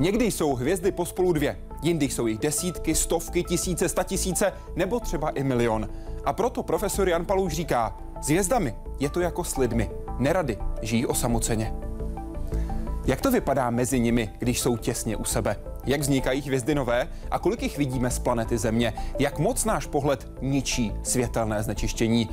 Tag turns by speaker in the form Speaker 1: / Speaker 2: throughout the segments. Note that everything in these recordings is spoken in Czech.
Speaker 1: Někdy jsou hvězdy pospolu dvě, jindy jsou jich desítky, stovky, tisíce, statisíce nebo třeba i milion. A proto profesor Jan Palouš říká, s hvězdami je to jako s lidmi, nerady žijí osamoceně. Jak to vypadá mezi nimi, když jsou těsně u sebe? Jak vznikají hvězdy nové a kolik jich vidíme z planety Země? Jak moc náš pohled ničí světelné znečištění?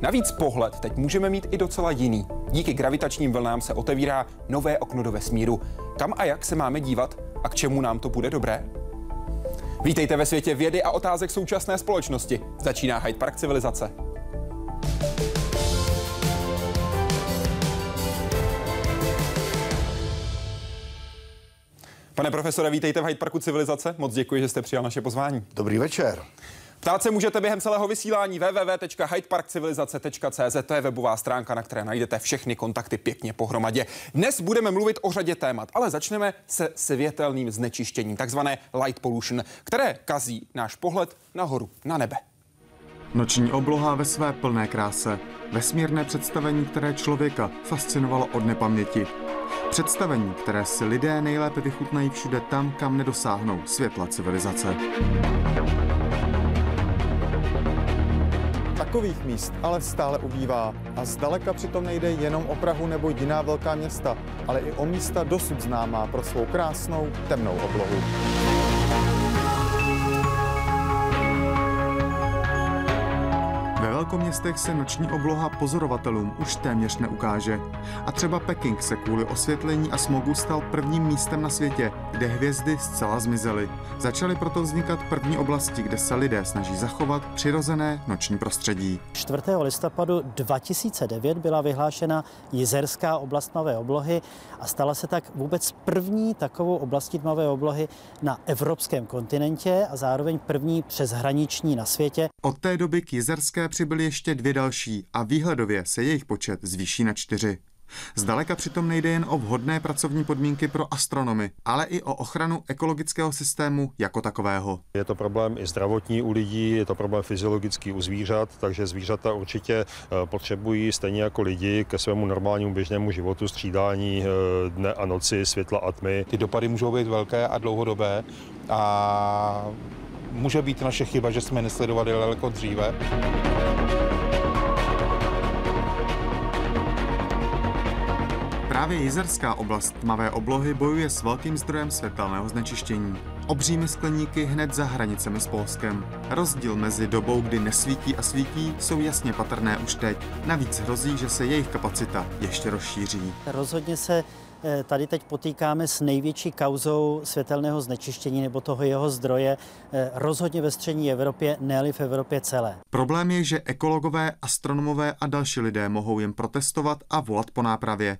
Speaker 1: Navíc pohled teď můžeme mít i docela jiný. Díky gravitačním vlnám se otevírá nové okno do vesmíru. Kam a jak se máme dívat a k čemu nám to bude dobré? Vítejte ve světě vědy a otázek současné společnosti. Začíná Hyde Park civilizace. Pane profesore, vítejte v Hyde Parku civilizace. Moc děkuji, že jste přijal naše pozvání.
Speaker 2: Dobrý večer.
Speaker 1: Ptát se můžete během celého vysílání www.hydeparkcivilizace.cz, to je webová stránka, na které najdete všechny kontakty pěkně pohromadě. Dnes budeme mluvit o řadě témat, ale začneme se světelným znečištěním, takzvané light pollution, které kazí náš pohled nahoru, na nebe.
Speaker 3: Noční obloha ve své plné kráse. Vesmírné představení, které člověka fascinovalo od nepaměti. Představení, které si lidé nejlépe vychutnají všude tam, kam nedosáhnou světla civilizace. Takových míst ale stále ubývá a zdaleka přitom nejde jenom o Prahu nebo jiná velká města, ale i o místa dosud známá pro svou krásnou temnou oblohu. Velkoměstech se noční obloha pozorovatelům už téměř neukáže. A třeba Peking se kvůli osvětlení a smogu stal prvním místem na světě, kde hvězdy zcela zmizely. Začaly proto vznikat první oblasti, kde se lidé snaží zachovat přirozené noční prostředí.
Speaker 4: 4. listopadu 2009 byla vyhlášena jezerská oblast tmavé oblohy a stala se tak vůbec první takovou oblastí tmavé oblohy na evropském kontinentě a zároveň první přeshraniční na světě.
Speaker 3: Od té doby k jezerské přibyly ještě dvě další a výhledově se jejich počet zvýší na čtyři. Zdaleka přitom nejde jen o vhodné pracovní podmínky pro astronomy, ale i o ochranu ekologického systému jako takového.
Speaker 5: Je to problém i zdravotní u lidí, je to problém fyziologický u zvířat, takže zvířata určitě eh, potřebují stejně jako lidi ke svému normálnímu běžnému životu střídání eh, dne a noci, světla a tmy.
Speaker 6: Ty dopady můžou být velké a dlouhodobé a může být naše chyba, že jsme nesledovali daleko dříve.
Speaker 3: Právě jezerská oblast tmavé oblohy bojuje s velkým zdrojem světelného znečištění. Obřími skleníky hned za hranicemi s Polskem. Rozdíl mezi dobou, kdy nesvítí a svítí, jsou jasně patrné už teď. Navíc hrozí, že se jejich kapacita ještě rozšíří.
Speaker 4: Rozhodně se tady teď potýkáme s největší kauzou světelného znečištění nebo toho jeho zdroje eh, rozhodně ve střední Evropě, ne v Evropě celé.
Speaker 3: Problém je, že ekologové, astronomové a další lidé mohou jen protestovat a volat po nápravě.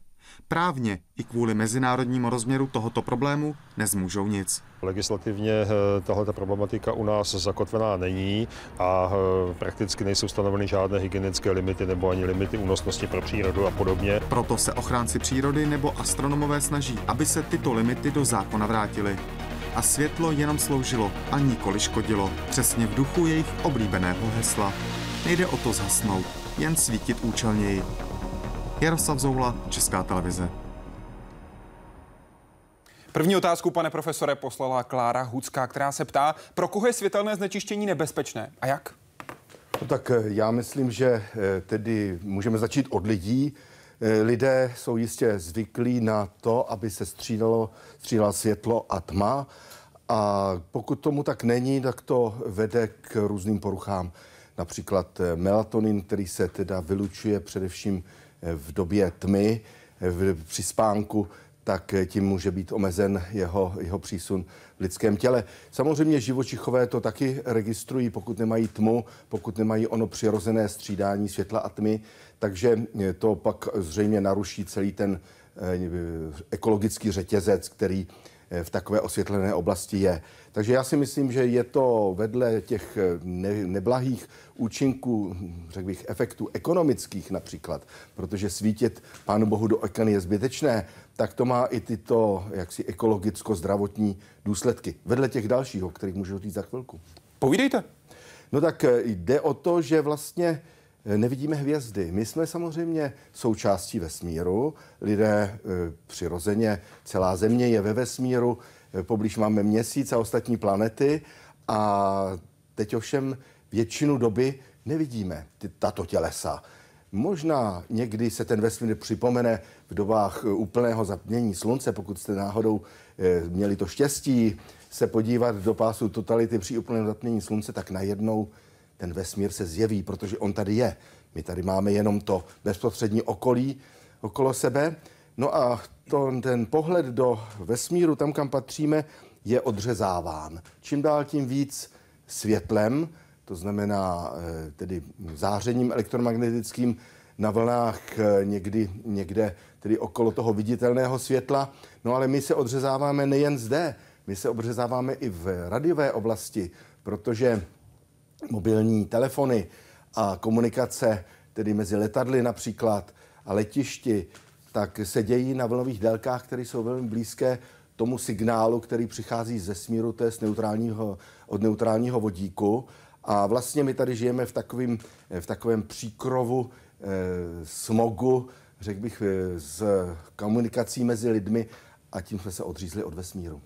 Speaker 3: Právně i kvůli mezinárodnímu rozměru tohoto problému nezmůžou nic.
Speaker 5: Legislativně eh, tahle problematika u nás zakotvená není a eh, prakticky nejsou stanoveny žádné hygienické limity nebo ani limity únosnosti pro přírodu a podobně.
Speaker 3: Proto se ochránci přírody nebo astronomové snaží, aby se tyto limity do zákona vrátily. A světlo jenom sloužilo a nikoli škodilo. Přesně v duchu jejich oblíbeného hesla. Nejde o to zhasnout, jen svítit účelněji. Jaroslav Zoula, Česká televize.
Speaker 1: První otázku, pane profesore, poslala Klára Hucká, která se ptá, pro koho je světelné znečištění nebezpečné a jak?
Speaker 2: No tak eh, já myslím, že eh, tedy můžeme začít od lidí. Eh, lidé jsou jistě zvyklí na to, aby se střídalo, střídalo světlo a tma. A pokud tomu tak není, tak to vede k různým poruchám. Například melatonin, který se teda vylučuje především v době tmy, v, při spánku, tak tím může být omezen jeho, jeho přísun v lidském těle. Samozřejmě živočichové to taky registrují, pokud nemají tmu, pokud nemají ono přirozené střídání světla a tmy, takže to pak zřejmě naruší celý ten eh, ekologický řetězec, který v takové osvětlené oblasti je. Takže já si myslím, že je to vedle těch ne, neblahých účinků, řekl bych, efektů ekonomických například, protože svítit Pánu Bohu do oken je zbytečné, tak to má i tyto jaksi ekologicko-zdravotní důsledky. Vedle těch dalších, o kterých můžu říct za chvilku.
Speaker 1: Povídejte.
Speaker 2: No tak eh, jde o to, že vlastně Eh, nevidíme hvězdy. My jsme samozřejmě součástí vesmíru. Lidé eh, přirozeně, celá země je ve vesmíru. Poblíž máme měsíc a ostatní planety a teď ovšem většinu doby nevidíme ty, tato tělesa. Možná někdy se ten vesmír připomene v dobách úplného zapnění slunce, pokud jste náhodou měli to štěstí se podívat do pásu totality při úplném zatmění slunce, tak najednou ten vesmír se zjeví, protože on tady je. My tady máme jenom to bezprostřední okolí okolo sebe. No a to, ten pohled do vesmíru, tam, kam patříme, je odřezáván. Čím dál tím víc světlem, to znamená eh, tedy zářením elektromagnetickým na vlnách eh, někdy, někde tedy okolo toho viditelného světla. No ale my se odřezáváme nejen zde, my se odřezáváme i v radiové oblasti, protože mobilní telefony a komunikace, tedy mezi letadly například a letišti, tak se dějí na vlnových délkách, které jsou velmi blízké tomu signálu, který přichází ze smíru, to je z neutrálního, od neutrálního vodíku. A vlastně my tady žijeme v, takovým, v takovém příkrovu e, smogu, řekl bych, e, s komunikací mezi lidmi a tím jsme se odřízli od vesmíru.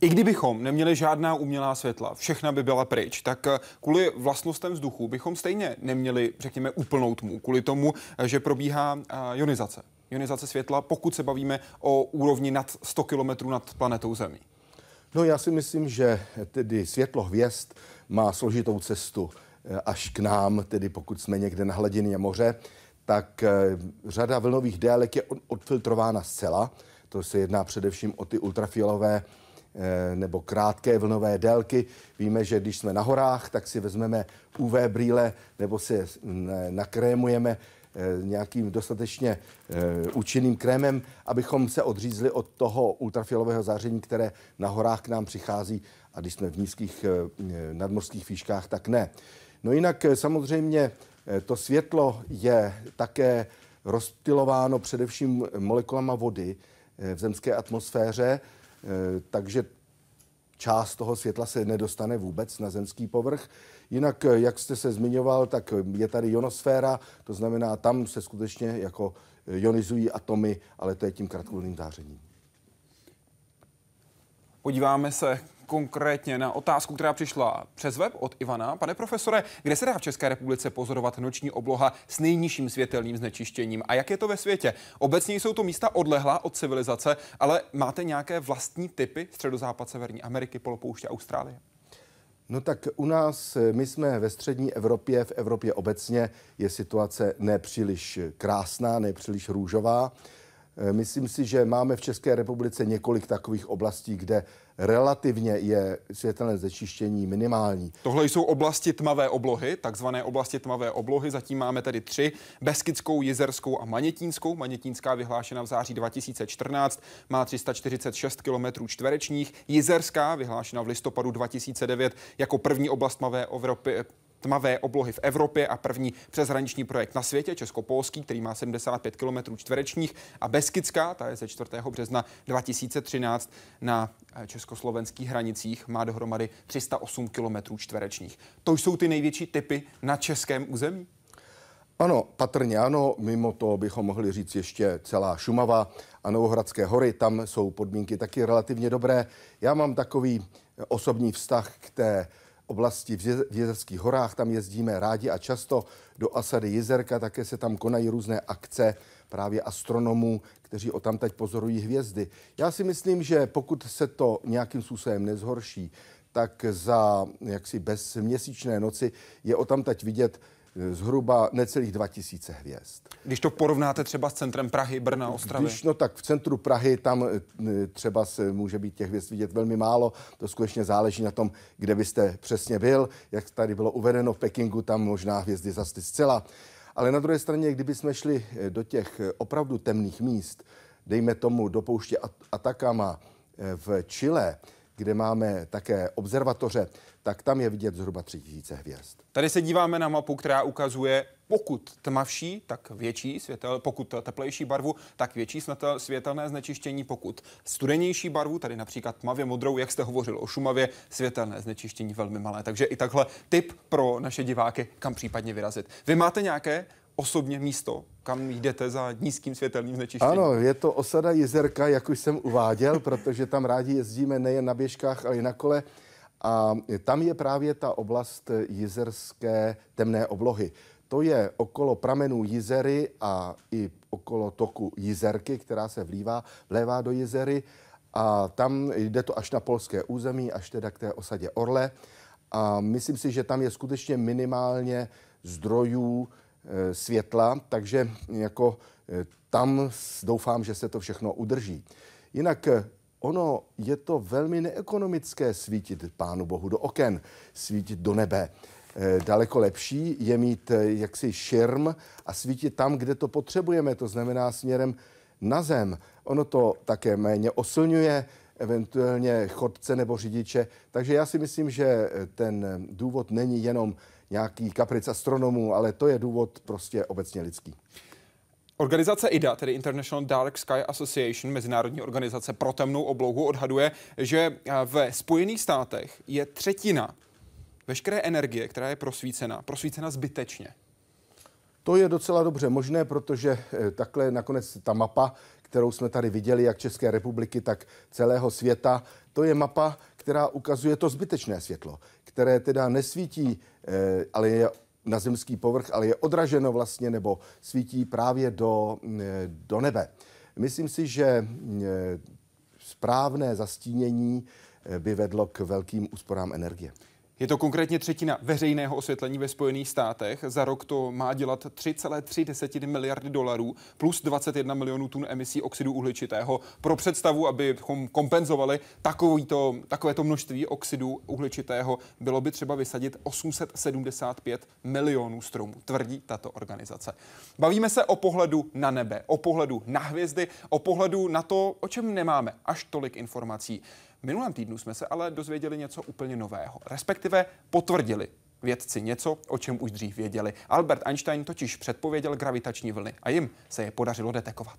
Speaker 1: I kdybychom neměli žádná umělá světla, všechna by byla pryč, tak eh, kvůli vlastnostem vzduchu bychom stejně neměli, řekněme, úplnou tmu, kvůli tomu, eh, že probíhá eh, ionizace. Ionizace světla, pokud se bavíme o úrovni nad 100 km nad planetou Zemi.
Speaker 2: No já si myslím, že tedy světlo hvězd má složitou cestu až k nám, tedy pokud jsme někde na hladině moře, tak řada vlnových délek je odfiltrována zcela. To se jedná především o ty ultrafialové Eh, nebo krátké vlnové délky. Víme, že když jsme na horách, tak si vezmeme UV brýle nebo si nakrémujeme eh, nějakým dostatečně eh, účinným krémem, abychom se odřízli od toho ultrafialového záření, které na horách k nám přichází a když jsme v nízkých nadmorských výškách, tak ne. No jinak samozřejmě to světlo je také rozptilováno především molekulama vody v zemské atmosféře, Eh, takže část toho světla se nedostane vůbec na zemský povrch. Jinak, eh, jak jste se zmiňoval, tak je tady ionosféra, to znamená, tam se skutečně jako ionizují atomy, ale to je tím krátkodobým zářením.
Speaker 1: Podíváme se konkrétně na otázku, která přišla přes web od Ivana. Pane profesore, kde se dá v České republice pozorovat noční obloha s nejnižším světelným znečištěním a jak je to ve světě? Obecně jsou to místa odlehlá od civilizace, ale máte nějaké vlastní typy středozápad Severní Ameriky, polopouště Austrálie?
Speaker 2: No tak u nás, my jsme ve střední Evropě, v Evropě obecně je situace nepříliš krásná, nepříliš růžová. Myslím si, že máme v České republice několik takových oblastí, kde relativně je světelné zečištění minimální.
Speaker 1: Tohle jsou oblasti tmavé oblohy, takzvané oblasti tmavé oblohy. Zatím máme tedy tři, Beskidskou, Jizerskou a Manětínskou. Manětínská vyhlášena v září 2014, má 346 km čtverečních. Jizerská vyhlášena v listopadu 2009 jako první oblast tmavé Evropy, tmavé oblohy v Evropě a první přeshraniční projekt na světě, česko-polský, který má 75 km čtverečních a Beskidská, ta je ze 4. března 2013 na eh, československých hranicích, má dohromady 308 km čtverečních. To jsou ty největší typy na českém území?
Speaker 2: Ano, patrně ano. Mimo to bychom mohli říct ještě celá Šumava a Novohradské hory. Tam jsou podmínky taky relativně dobré. Já mám takový osobní vztah k té oblasti v Jezerských horách, tam jezdíme rádi a často do Asady Jezerka, také se tam konají různé akce právě astronomů, kteří o tam teď pozorují hvězdy. Já si myslím, že pokud se to nějakým způsobem nezhorší, tak za jaksi bezměsíčné noci je o tam teď vidět zhruba necelých 2000 hvězd.
Speaker 1: Když to porovnáte třeba s centrem Prahy, Brna, Ostravy?
Speaker 2: Když, no tak v centru Prahy tam eh, třeba se může být těch hvězd vidět velmi málo. To skutečně záleží na tom, kde byste přesně byl. Jak tady bylo uvedeno v Pekingu, tam možná hvězdy zasty zcela. Ale na druhé straně, kdyby jsme šli eh, do těch eh, opravdu temných míst, dejme tomu do pouště Atakama v Chile, kde máme také observatoře, tak tam je vidět zhruba 3000 hvězd.
Speaker 1: Tady se díváme na mapu, která ukazuje, pokud tmavší, tak větší světel, pokud teplejší barvu, tak větší světelné znečištění, pokud studenější barvu, tady například tmavě modrou, jak jste hovořil o Šumavě, světelné znečištění velmi malé. Takže i takhle tip pro naše diváky, kam případně vyrazit. Vy máte nějaké osobně místo, kam jdete za nízkým světelným znečištěním?
Speaker 2: Ano, je to osada Jizerka, jak už jsem uváděl, protože tam rádi jezdíme nejen na běžkách, ale i na kole. A tam je právě ta oblast jizerské temné oblohy. To je okolo pramenů Jizery a i okolo toku Jizerky, která se vlívá, vlévá do Jizery. A tam jde to až na polské území, až teda k té osadě Orle. A myslím si, že tam je skutečně minimálně zdrojů e, světla, takže jako e, tam doufám, že se to všechno udrží. Jinak ono je to velmi neekonomické svítit Pánu Bohu do oken, svítit do nebe. Daleko lepší je mít jaksi širm a svítit tam, kde to potřebujeme, to znamená směrem na zem. Ono to také méně osilňuje, eventuálně chodce nebo řidiče. Takže já si myslím, že ten důvod není jenom nějaký kapric astronomů, ale to je důvod prostě obecně lidský.
Speaker 1: Organizace IDA, tedy International Dark Sky Association, mezinárodní organizace pro temnou oblohu, odhaduje, že ve Spojených státech je třetina veškeré energie, která je prosvícena, prosvícena zbytečně.
Speaker 2: To je docela dobře možné, protože eh, takhle nakonec ta mapa, kterou jsme tady viděli, jak České republiky, tak celého světa, to je mapa, která ukazuje to zbytečné světlo, které teda nesvítí, eh, ale je na zemský povrch, ale je odraženo vlastně nebo svítí právě do, eh, do nebe. Myslím si, že správné zastínění by vedlo k velkým úsporám energie.
Speaker 1: Je to konkrétně třetina veřejného osvětlení ve Spojených státech. Za rok to má dělat 3,3 miliardy dolarů plus 21 milionů tun emisí oxidu uhličitého. Pro představu, abychom kompenzovali takovýto, takovéto množství oxidu uhličitého, bylo by třeba vysadit 875 milionů stromů, tvrdí tato organizace. Bavíme se o pohledu na nebe, o pohledu na hvězdy, o pohledu na to, o čem nemáme až tolik informací. Minulém týdnu jsme se ale dozvěděli něco úplně nového, respektive potvrdili vědci něco, o čem už dřív věděli. Albert Einstein totiž předpověděl gravitační vlny a jim se je podařilo detekovat.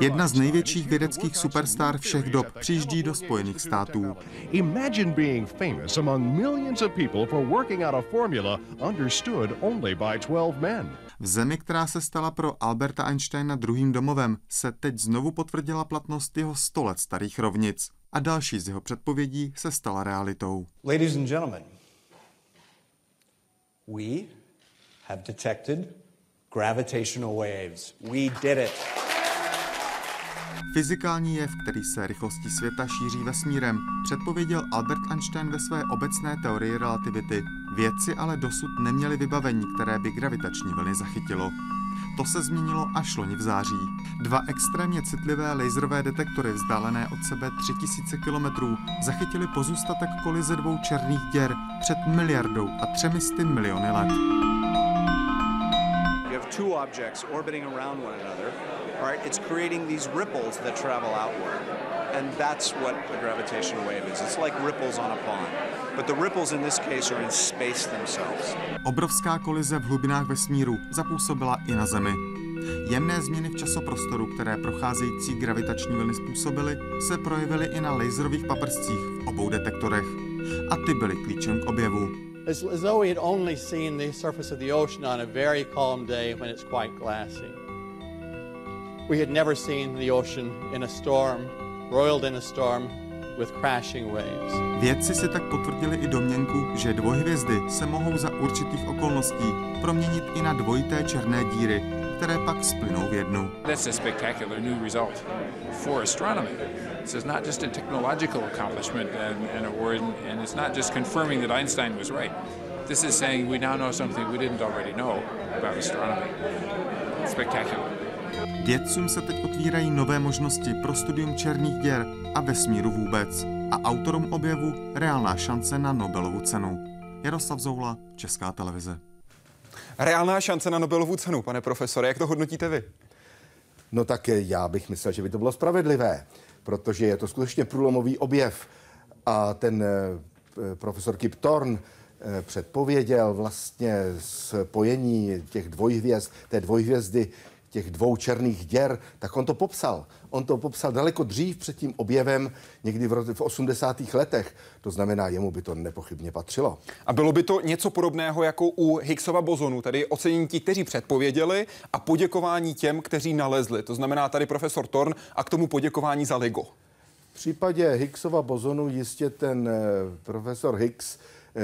Speaker 3: Jedna z největších vědeckých superstar všech dob přijíždí do Spojených států. Imagine being famous among millions of people for working out a formula understood only by 12 men. V zemi, která se stala pro Alberta Einsteina druhým domovem, se teď znovu potvrdila platnost jeho 100 let starých rovnic a další z jeho předpovědí se stala realitou. Ladies and gentlemen, we have detected gravitational waves. We did it. Fyzikální jev, který se rychlostí světa šíří vesmírem, předpověděl Albert Einstein ve své obecné teorii relativity. Vědci ale dosud neměli vybavení, které by gravitační vlny zachytilo. To se změnilo až loni v září. Dva extrémně citlivé laserové detektory vzdálené od sebe 3000 km zachytili pozůstatek kolize dvou černých děr před miliardou a třemisty miliony let. Two objects orbiting around one another. Right? It's creating these ripples that travel outward. And that's what a gravitational wave is. It's like ripples on a pond. But the ripples in this case are in space themselves. Obrovská kolize v hlubinách vesmíru zapůsobila i na Zemi. Jemné změny v časoprostoru, které procházející gravitační vlny způsobily, se projevily i na laserových paprscích v obou detektorech. A ty byly klíčem k objevu. As, as though we had only seen the surface of the ocean on a very calm day when it's quite glassy. We had never seen the ocean in a storm, roiled in a storm, with crashing waves. Vědci si tak potvrdili i domněnku, že dvojhvězdy se mohou za určitých okolností proměnit i na dvojité černé díry, které pak splynou v jednu. That's a spectacular new result for astronomy. This is not just a technological accomplishment and, and, or, and it's not just confirming that Einstein was right. This is saying we now know something we didn't already know about astronomy. Spectacular. Vědcům se teď otvírají nové možnosti pro studium černých děr a vesmíru vůbec. A autorům objevu reálná šance na Nobelovu cenu. Jaroslav Zoula, Česká televize.
Speaker 1: Reálná šance na Nobelovu cenu, pane profesore, jak to hodnotíte vy?
Speaker 2: No tak já bych myslel, že by to bylo spravedlivé, protože je to skutečně průlomový objev. A ten eh, profesor Kip Thorne eh, předpověděl vlastně spojení těch dvojhvězd, té dvojhvězdy těch dvou černých děr, tak on to popsal. On to popsal daleko dřív před tím objevem, někdy v, v 80. letech. To znamená, jemu by to nepochybně patřilo.
Speaker 1: A bylo by to něco podobného jako u Higgsova bozonu, tedy ocenění ti, kteří předpověděli a poděkování těm, kteří nalezli. To znamená tady profesor Torn a k tomu poděkování za LIGO.
Speaker 2: V případě Higgsova bozonu jistě ten eh, profesor Higgs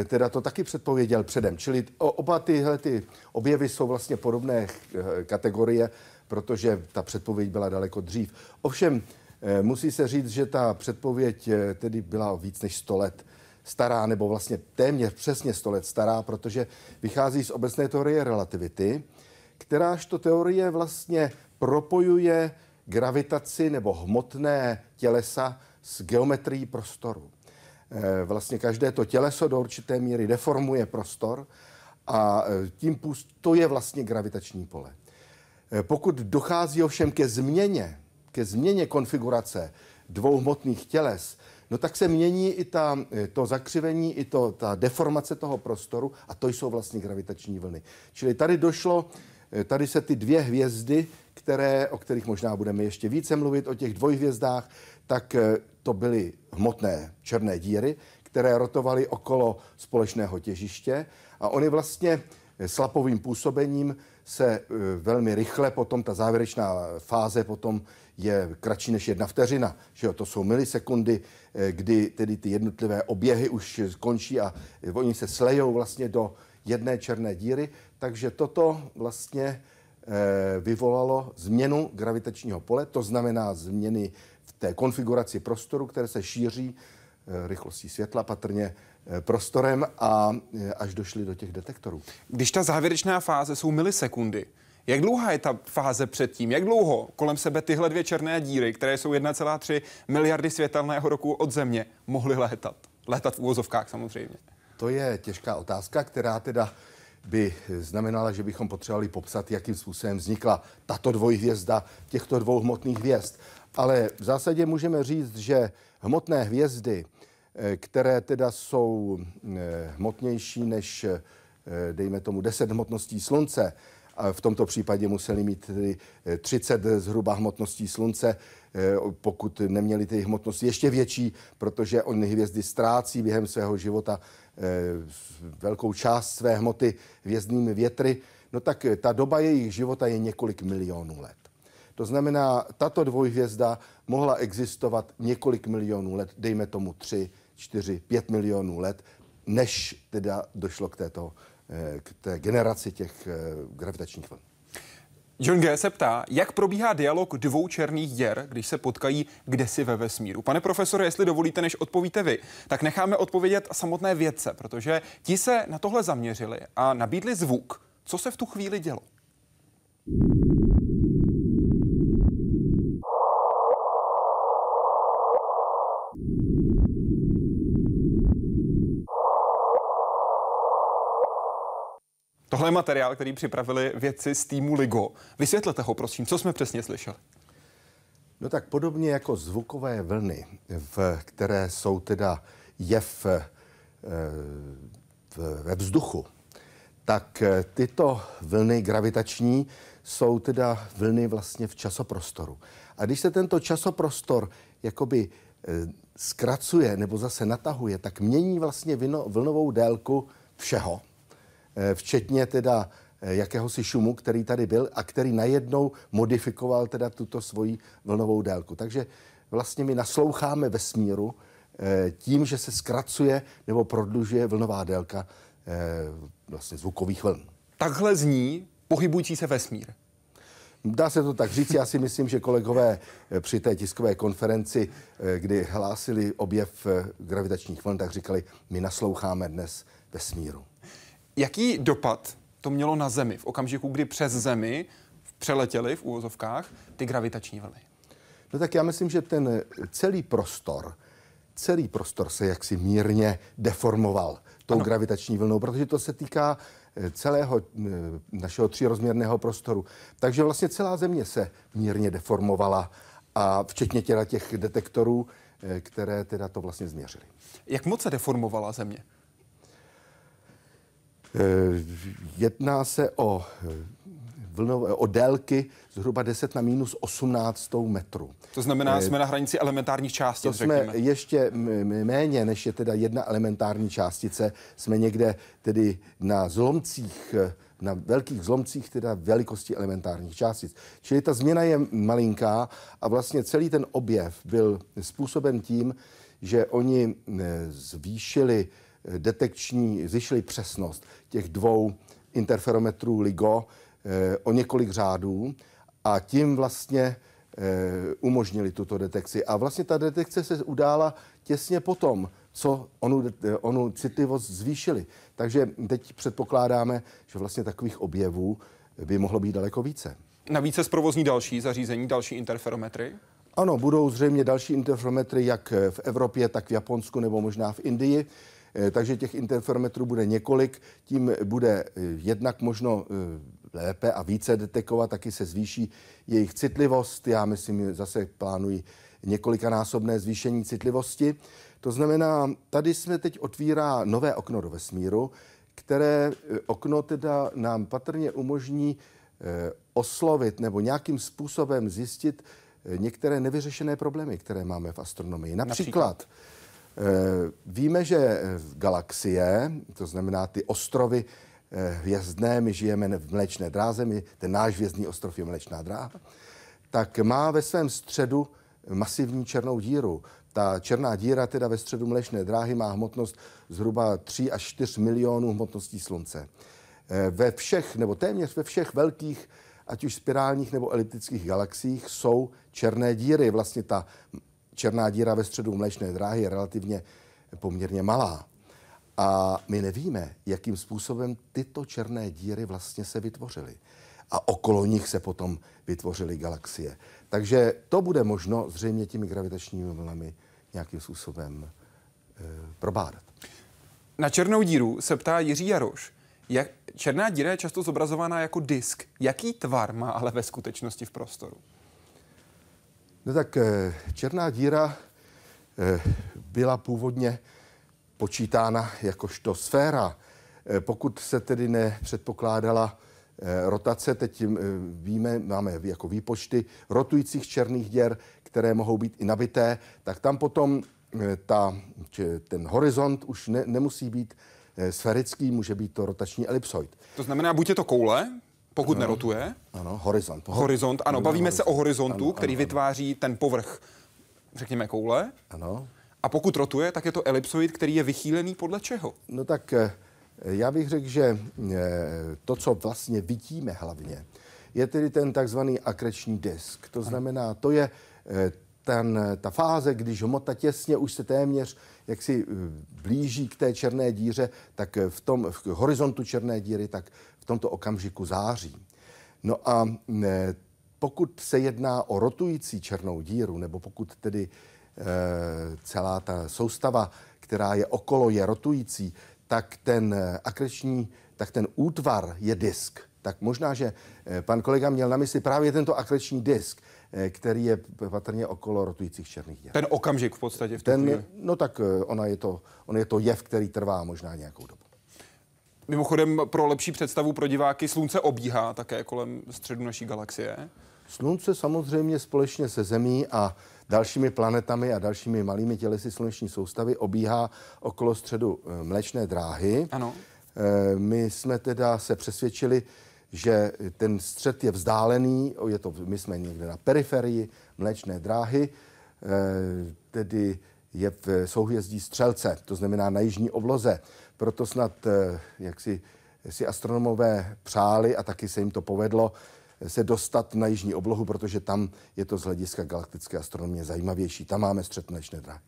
Speaker 2: teda to taky předpověděl předem. Čili oba tyhle ty objevy jsou vlastně podobné eh, kategorie, protože ta předpověď byla daleko dřív. Ovšem, musí se říct, že ta předpověď tedy byla víc než 100 let stará, nebo vlastně téměř přesně 100 let stará, protože vychází z obecné teorie relativity, kteráž to teorie vlastně propojuje gravitaci nebo hmotné tělesa s geometrií prostoru. Eh, vlastně každé to těleso do určité míry deformuje prostor a eh, tím to je vlastně gravitační pole. Eh, pokud dochází ovšem ke změně, ke změně konfigurace dvou hmotných těles, no tak se mění i ta, to zakřivení, i to, ta deformace toho prostoru a to jsou vlastně gravitační vlny. Čili tady došlo, tady se ty dvě hvězdy které, o kterých možná budeme ještě více mluvit, o těch dvojhvězdách, tak eh, to byly hmotné černé díry, které rotovaly okolo společného těžiště a oni vlastně eh, slapovým působením se eh, velmi rychle potom, ta závěrečná fáze potom je kratší než jedna vteřina. Že jo? To jsou milisekundy, kdy tedy ty jednotlivé oběhy už končí a oni se slejou vlastně do jedné černé díry. Takže toto vlastně vyvolalo změnu gravitačního pole, to znamená změny té konfiguraci prostoru, které se šíří eh, rychlostí světla patrně eh, prostorem a až došli do těch detektorů.
Speaker 1: Když ta závěrečná fáze jsou milisekundy, jak dlouhá je ta fáze předtím? Jak dlouho kolem sebe tyhle dvě černé díry, které jsou 1,3 miliardy světelného roku od Země, mohly létat? Létat v úvozovkách samozřejmě.
Speaker 2: To je těžká otázka, která teda by znamenala, že bychom potřebovali popsat, jakým způsobem vznikla tato dvojhvězda těchto dvou hmotných hvězd. Ale v zásadě můžeme říct, že hmotné hvězdy, eh, které teda jsou eh, hmotnější než, eh, dejme tomu, 10 hmotností slunce, a v tomto případě museli mít tedy 30 zhruba hmotností slunce, pokud neměli ty hmotnosti ještě větší, protože oni hvězdy ztrácí během svého života velkou část své hmoty hvězdnými větry, no tak ta doba jejich života je několik milionů let. To znamená, tato dvojhvězda mohla existovat několik milionů let, dejme tomu 3, 4, 5 milionů let, než teda došlo k, této, eh, k té generaci těch eh, gravitačních vln.
Speaker 1: John G. se ptá, jak probíhá dialog dvou černých děr, když se potkají kdesi ve vesmíru. Pane profesore, jestli dovolíte, než odpovíte vy, tak necháme odpovědět samotné vědce, protože ti se na tohle zaměřili a nabídli zvuk. Co se v tu chvíli dělo? Tohle je materiál, který připravili vědci z týmu LIGO. Vysvětlete ho, prosím, co jsme přesně slyšeli.
Speaker 2: No tak podobně jako zvukové vlny, v, které jsou teda jev e, v, ve vzduchu, tak eh, tyto vlny gravitační jsou teda vlny vlastně v časoprostoru. A když se tento časoprostor jakoby e, zkracuje nebo zase natahuje, tak mění vlastně vlnovou délku všeho. Eh, včetně teda eh, jakéhosi šumu, který tady byl a který najednou modifikoval teda tuto svoji vlnovou délku. Takže vlastně my nasloucháme vesmíru eh, tím, že se zkracuje nebo prodlužuje vlnová délka vlastně zvukových vln.
Speaker 1: Takhle zní pohybující se vesmír.
Speaker 2: Dá se to tak říct. Já si myslím, že kolegové při té tiskové konferenci, kdy hlásili objev gravitačních vln, tak říkali, my nasloucháme dnes vesmíru.
Speaker 1: Jaký dopad to mělo na Zemi v okamžiku, kdy přes Zemi přeletěly v úvozovkách ty gravitační vlny?
Speaker 2: No tak já myslím, že ten celý prostor, celý prostor se jaksi mírně deformoval tou ano. gravitační vlnou, protože to se týká eh, celého eh, našeho třírozměrného prostoru. Takže vlastně celá země se mírně deformovala a včetně těla těch detektorů, eh, které teda to vlastně změřili.
Speaker 1: Jak moc se deformovala země?
Speaker 2: Eh, jedná se o eh, vlnové, od délky zhruba 10 na minus 18 metrů.
Speaker 1: To znamená, jsme na hranici elementárních částic,
Speaker 2: To jsme
Speaker 1: řekněme.
Speaker 2: ještě méně, než je teda jedna elementární částice, jsme někde tedy na zlomcích, na velkých zlomcích teda velikosti elementárních částic. Čili ta změna je malinká a vlastně celý ten objev byl způsoben tím, že oni zvýšili detekční, zvýšili přesnost těch dvou interferometrů LIGO eh, o několik řádů a tím vlastně eh, umožnili tuto detekci. A vlastně ta detekce se udála těsně potom, co onu, onu citlivost zvýšili. Takže teď předpokládáme, že vlastně takových objevů by mohlo být daleko více.
Speaker 1: Navíc se zprovozní další zařízení, další interferometry?
Speaker 2: Ano, budou zřejmě další interferometry jak v Evropě, tak v Japonsku nebo možná v Indii. Eh, takže těch interferometrů bude několik, tím bude eh, jednak možno eh, lépe a více detekovat, taky se zvýší jejich citlivost. Já myslím, zase plánuji několikanásobné zvýšení citlivosti. To znamená, tady jsme teď otvírá nové okno do vesmíru, které okno teda nám patrně umožní oslovit nebo nějakým způsobem zjistit některé nevyřešené problémy, které máme v astronomii. Například, Například víme, že galaxie, to znamená ty ostrovy eh, hvězdné, my žijeme v Mléčné dráze, my, ten náš hvězdný ostrov je Mléčná dráha, tak má ve svém středu masivní černou díru. Ta černá díra teda ve středu Mléčné dráhy má hmotnost zhruba 3 až 4 milionů hmotností Slunce. Eh, ve všech, nebo téměř ve všech velkých, ať už spirálních nebo eliptických galaxiích, jsou černé díry. Vlastně ta černá díra ve středu Mléčné dráhy je relativně poměrně malá. A my nevíme, jakým způsobem tyto černé díry vlastně se vytvořily. A okolo nich se potom vytvořily galaxie. Takže to bude možno zřejmě těmi gravitačními vlnami nějakým způsobem e, probádat.
Speaker 1: Na černou díru se ptá Jiří Jaroš. Jak, černá díra je často zobrazována jako disk. Jaký tvar má ale ve skutečnosti v prostoru?
Speaker 2: No tak eh, černá díra eh, byla původně počítána jakožto sféra. Eh, pokud se tedy nepředpokládala rotace, teď víme, máme jako výpočty rotujících černých děr, které mohou být i nabité, tak tam potom ta, ten horizont už ne, nemusí být sférický, může být to rotační elipsoid.
Speaker 1: To znamená, buď je to koule, pokud ano. nerotuje.
Speaker 2: Ano, horizont.
Speaker 1: Horizont, ano, bavíme horizont. se o horizontu, ano, který ano, vytváří ten povrch, řekněme, koule.
Speaker 2: Ano.
Speaker 1: A pokud rotuje, tak je to elipsoid, který je vychýlený podle čeho?
Speaker 2: No tak eh, já bych řekl, že eh, to, co vlastně vidíme hlavně, je tedy ten takzvaný akreční disk. To znamená, to je eh, ten, ta fáze, když hmota těsně už se téměř jak si blíží k té černé díře, tak v tom v horizontu černé díry, tak v tomto okamžiku září. No a ne, pokud se jedná o rotující černou díru, nebo pokud tedy e, celá ta soustava, která je okolo, je rotující, tak ten akreční, tak ten útvar je disk. Tak možná, že e, pan kolega měl na mysli právě tento akreční disk, e, který je patrně okolo rotujících černých děr.
Speaker 1: Ten okamžik v podstatě v
Speaker 2: ten, chvíli. No tak e, ona je to, on je to jev, který trvá možná nějakou dobu.
Speaker 1: Mimochodem, pro lepší představu pro diváky, Slunce obíhá také kolem středu naší galaxie.
Speaker 2: Slunce samozřejmě společně se Zemí a dalšími planetami a dalšími malými tělesy sluneční soustavy obíhá okolo středu eh, Mléčné dráhy.
Speaker 1: Ano.
Speaker 2: Eh, my jsme teda se přesvědčili, že ten střed je vzdálený, je to, my jsme někde na periferii Mléčné dráhy, eh, tedy je v souhvězdí Střelce, to znamená na jižní obloze. Proto snad, eh, jak si, si astronomové přáli a taky se jim to povedlo, se dostat na jižní oblohu, protože tam je to z hlediska galaktické astronomie zajímavější. Tam máme střed mlečné dráhy.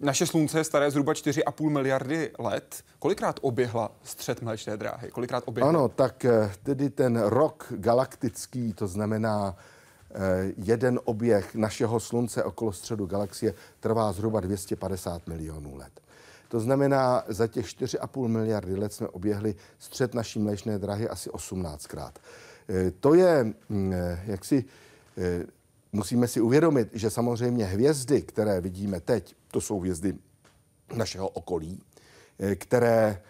Speaker 1: Naše slunce je staré zhruba 4,5 miliardy let. Kolikrát oběhla střed mléčné dráhy? Kolikrát oběhla?
Speaker 2: Ano, tak eh, tedy ten rok galaktický, to znamená eh, jeden oběh našeho slunce okolo středu galaxie, trvá zhruba 250 milionů let. To znamená, za těch 4,5 miliardy let jsme oběhli střed naší mléčné drahy asi 18krát. E, to je, mm, e, jak si, e, musíme si uvědomit, že samozřejmě hvězdy, které vidíme teď, to jsou hvězdy našeho okolí, které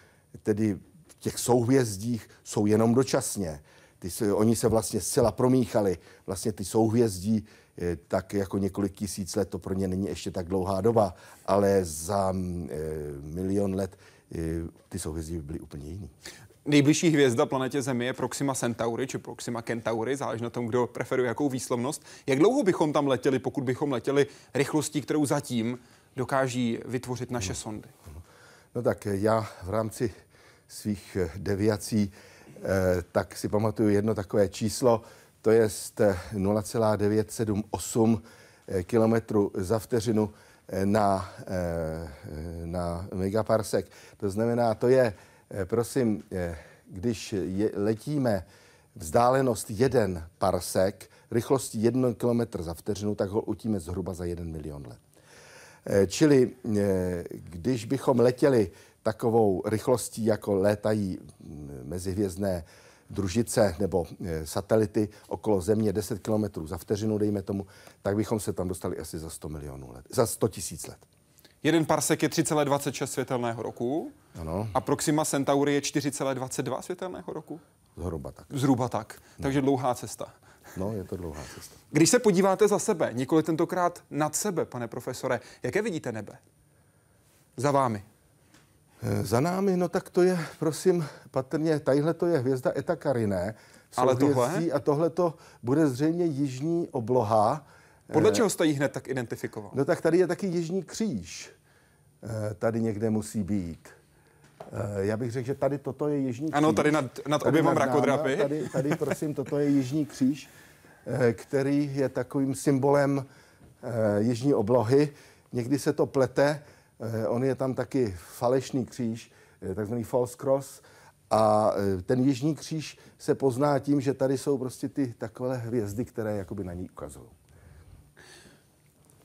Speaker 2: tedy v těch souhvězdích jsou jenom dočasně. ty oni se vlastně zcela promíchali, vlastně ty souhvězdí, tak jako několik tisíc let, to pro ně není ještě tak dlouhá doba, ale za milion let ty souhvězdí byly úplně jiný.
Speaker 1: Nejbližší hvězda planetě Země je Proxima Centauri či Proxima Centauri, záleží na tom, kdo preferuje jakou výslovnost. Jak dlouho bychom tam letěli, pokud bychom letěli rychlostí, kterou zatím dokáží vytvořit naše sondy?
Speaker 2: No tak já v rámci svých deviací eh, tak si pamatuju jedno takové číslo, to je 0,978 eh, kilometrů za vteřinu eh, na, na megaparsek. To znamená, to je Eh, prosím, eh, když je, letíme vzdálenost jeden parsek, rychlostí 1 km za vteřinu, tak ho utíme zhruba za 1 milion let. Eh, čili když bychom letěli takovou rychlostí, jako létají mm, mezihvězdné družice nebo satelity okolo Země 10 km za vteřinu, dejme tomu, tak bychom se tam dostali asi za 100 milionů let, za 100 tisíc let.
Speaker 1: Jeden parsek je 3,26 světelného roku. Ano. A Proxima Centauri je 4,22 světelného roku.
Speaker 2: Zhruba tak.
Speaker 1: Zhruba tak. No. Takže dlouhá cesta.
Speaker 2: No, je to dlouhá cesta.
Speaker 1: Když se podíváte za sebe, nikoli tentokrát nad sebe, pane profesore, jaké vidíte nebe? Za vámi.
Speaker 2: Eh, za námi, no tak to je, prosím, patrně, tadyhle to je hvězda Eta Carinae.
Speaker 1: Ale tohle?
Speaker 2: A tohle to bude zřejmě jižní obloha.
Speaker 1: Podle eh, čeho jste ji hned tak identifikoval?
Speaker 2: No tak tady je taky jižní kříž. Eh, tady někde musí být. Já bych řekl, že tady toto je Jižní kříž.
Speaker 1: Ano, tady nad, nad tady oběma mrakodrapy.
Speaker 2: Tady, tady, prosím, toto je Jižní kříž, který je takovým symbolem Jižní oblohy. Někdy se to plete, on je tam taky falešný kříž, takzvaný false cross, a ten Jižní kříž se pozná tím, že tady jsou prostě ty takové hvězdy, které jakoby na ní ukazují.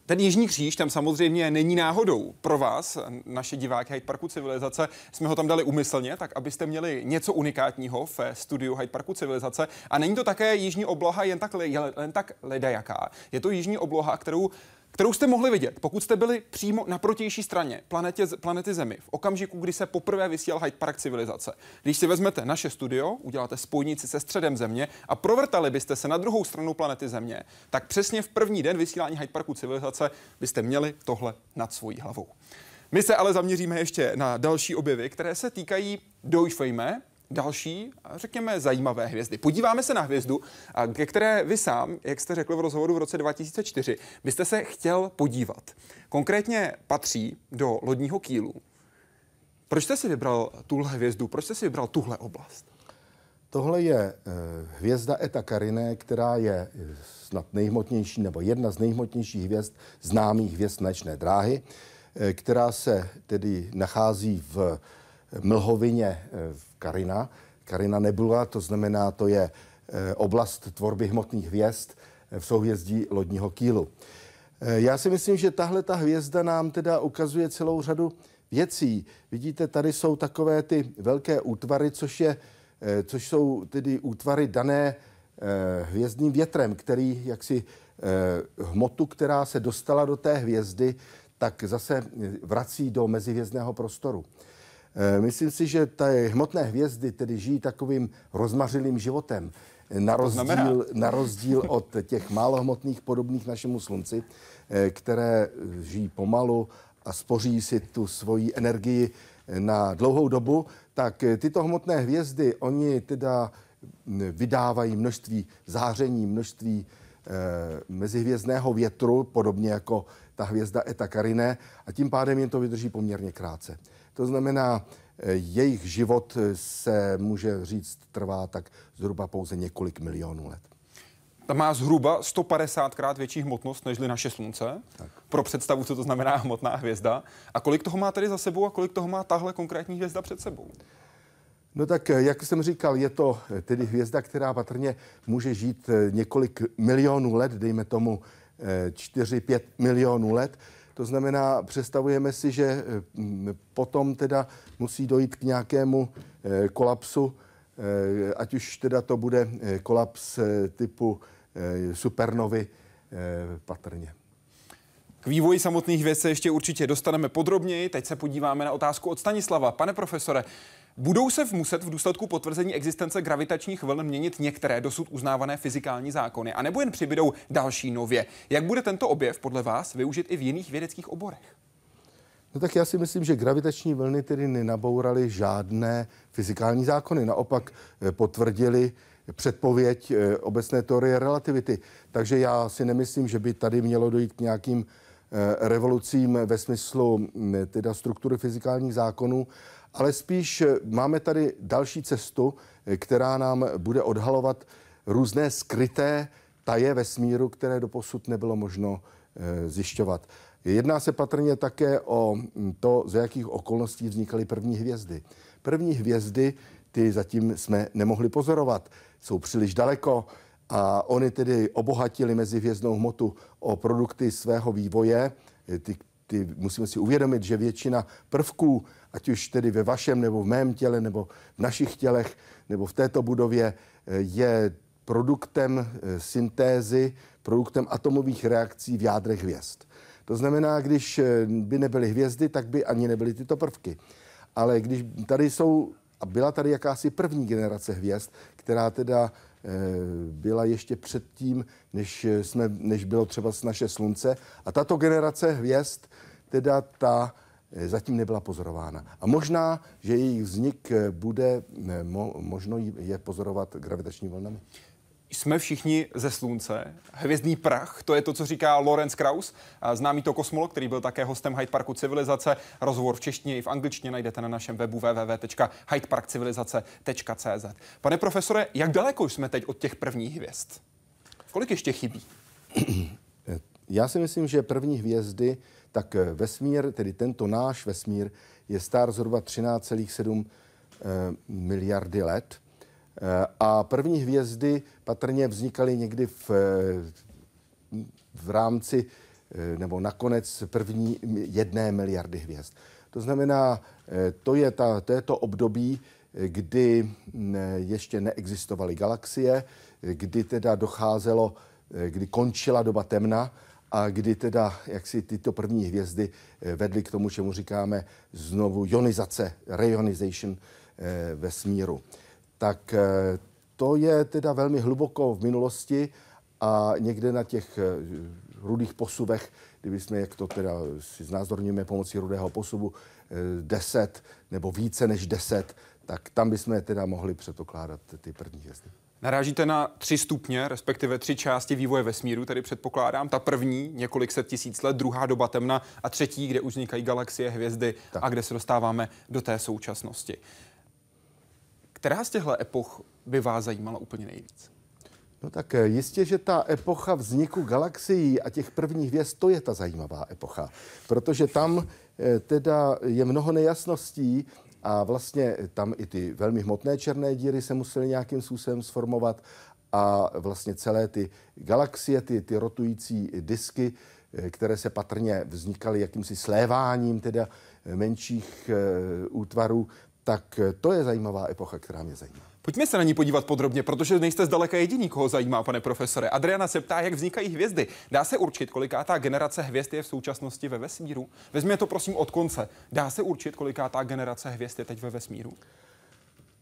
Speaker 1: Ten Jižní kříž tam samozřejmě není náhodou pro vás, naše diváky Hyde Parku Civilizace. Jsme ho tam dali umyslně, tak abyste měli něco unikátního v studiu Hyde Parku Civilizace. A není to také jižní obloha jen tak, jen tak ledajaká. Je to jižní obloha, kterou kterou jste mohli vidět, pokud jste byli přímo na protější straně planetě, planety Zemi, v okamžiku, kdy se poprvé vysílal Hyde Park civilizace. Když si vezmete naše studio, uděláte spojnici se středem Země a provrtali byste se na druhou stranu planety Země, tak přesně v první den vysílání Hyde Parku civilizace byste měli tohle nad svojí hlavou. My se ale zaměříme ještě na další objevy, které se týkají, doufejme, další, řekněme, zajímavé hvězdy. Podíváme se na hvězdu, ke které vy sám, jak jste řekl v rozhovoru v roce 2004, byste se chtěl podívat. Konkrétně patří do lodního kýlu. Proč jste si vybral tuhle hvězdu? Proč jste si vybral tuhle oblast?
Speaker 2: Tohle je eh, hvězda Eta Carinae, která je eh, snad nejhmotnější, nebo jedna z nejhmotnějších hvězd známých hvězd mléčné dráhy, eh, která se tedy nachází v mlhovině v Karina. Karina Nebula, to znamená, to je eh, oblast tvorby hmotných hvězd eh, v souhvězdí lodního kýlu. Eh, já si myslím, že tahle ta hvězda nám teda ukazuje celou řadu věcí. Vidíte, tady jsou takové ty velké útvary, což, je, což jsou tedy útvary dané hvězdným větrem, který jaksi hmotu, která se dostala do té hvězdy, tak zase vrací do mezihvězdného prostoru. Eh, myslím si, že ty hmotné hvězdy tedy žijí takovým rozmařilým životem. Na rozdíl, na rozdíl od těch málo hmotných podobných našemu slunci, eh, které žijí pomalu a spoří si tu svoji energii na dlouhou dobu, tak tyto hmotné hvězdy, oni teda vydávají množství záření, množství eh, mezihvězdného větru, podobně jako ta hvězda Eta Carinae, a tím pádem jen to vydrží poměrně krátce. To znamená, eh, jejich život eh, se může říct trvá tak zhruba pouze několik milionů let.
Speaker 1: Ta má zhruba 150 krát větší hmotnost než naše slunce. Tak. Pro představu, co to znamená hmotná hvězda. A kolik toho má tedy za sebou a kolik toho má tahle konkrétní hvězda před sebou?
Speaker 2: No tak, eh, jak jsem říkal, je to tedy hvězda, která patrně může žít několik milionů let, dejme tomu 4-5 milionů let. To znamená, představujeme si, že mm, potom teda musí dojít k nějakému eh, kolapsu, eh, ať už teda to bude eh, kolaps typu supernovy patrně.
Speaker 1: K vývoji samotných věcí ještě určitě dostaneme podrobněji. Teď se podíváme na otázku od Stanislava. Pane profesore, Budou se muset v důsledku potvrzení existence gravitačních vln měnit některé dosud uznávané fyzikální zákony, anebo jen přibydou další nově? Jak bude tento objev podle vás využit i v jiných vědeckých oborech?
Speaker 2: No tak já si myslím, že gravitační vlny tedy nenabouraly žádné fyzikální zákony. Naopak eh, potvrdili předpověď eh, obecné teorie relativity. Takže já si nemyslím, že by tady mělo dojít k nějakým eh, revolucím ve smyslu mm, teda struktury fyzikálních zákonů, ale spíš máme tady další cestu, která nám bude odhalovat různé skryté taje vesmíru, které doposud nebylo možno zjišťovat. Jedná se patrně také o to, za jakých okolností vznikaly první hvězdy. První hvězdy, ty zatím jsme nemohli pozorovat, jsou příliš daleko a oni tedy obohatili mezi hvězdnou hmotu o produkty svého vývoje. Ty, ty, musíme si uvědomit, že většina prvků, ať už tedy ve vašem nebo v mém těle, nebo v našich tělech, nebo v této budově, je produktem eh, syntézy, produktem atomových reakcí v jádrech hvězd. To znamená, když eh, by nebyly hvězdy, tak by ani nebyly tyto prvky. Ale když tady jsou, a byla tady jakási první generace hvězd, která teda eh, byla ještě předtím, než, jsme, než bylo třeba naše slunce. A tato generace hvězd, teda ta eh, zatím nebyla pozorována. A možná, že jejich vznik bude možno je pozorovat gravitační vlnami
Speaker 1: jsme všichni ze slunce. Hvězdný prach, to je to, co říká Lorenz Kraus, známý to kosmolog, který byl také hostem Hyde Parku civilizace. Rozhovor v češtině i v angličtině najdete na našem webu www.hydeparkcivilizace.cz. Pane profesore, jak daleko jsme teď od těch prvních hvězd? Kolik ještě chybí?
Speaker 2: Já si myslím, že první hvězdy, tak vesmír, tedy tento náš vesmír, je star zhruba 13,7 eh, miliardy let. Eh, a první hvězdy patrně vznikaly někdy v, eh, v rámci eh, nebo nakonec první jedné miliardy hvězd. To znamená, to je, ta, to je to období, kdy ještě neexistovaly galaxie, kdy teda docházelo, kdy končila doba temna a kdy teda jak si tyto první hvězdy vedly k tomu, čemu říkáme znovu ionizace, reionization vesmíru tak eh, to je teda velmi hluboko v minulosti a někde na těch eh, rudých posuvech, kdyby jsme, jak to teda si znázorníme pomocí rudého posuvu, 10 eh, nebo více než 10, tak tam bychom teda mohli předpokládat ty první hvězdy.
Speaker 1: Narážíte na tři stupně, respektive tři části vývoje vesmíru, tedy předpokládám. Ta první, několik set tisíc let, druhá doba temna a třetí, kde už vznikají galaxie, hvězdy tak. a kde se dostáváme do té současnosti. Která z těchto epoch by vás zajímala úplně nejvíc?
Speaker 2: No tak eh, jistě, že ta epocha vzniku galaxií a těch prvních hvězd, to je ta zajímavá epocha. Protože tam eh, teda je mnoho nejasností a vlastně tam i ty velmi hmotné černé díry se musely nějakým způsobem sformovat a vlastně celé ty galaxie, ty, ty rotující disky, eh, které se patrně vznikaly jakýmsi sléváním teda menších útvarů, tak eh, to je zajímavá epocha, která mě zajímá.
Speaker 1: Pojďme se na ní podívat podrobně, protože nejste zdaleka jediný, koho zajímá, pane profesore. Adriana se ptá, jak vznikají hvězdy. Dá se určit, koliká ta generace hvězd je v současnosti ve vesmíru? Vezměme to prosím od konce. Dá se určit, koliká ta generace hvězd je teď ve vesmíru?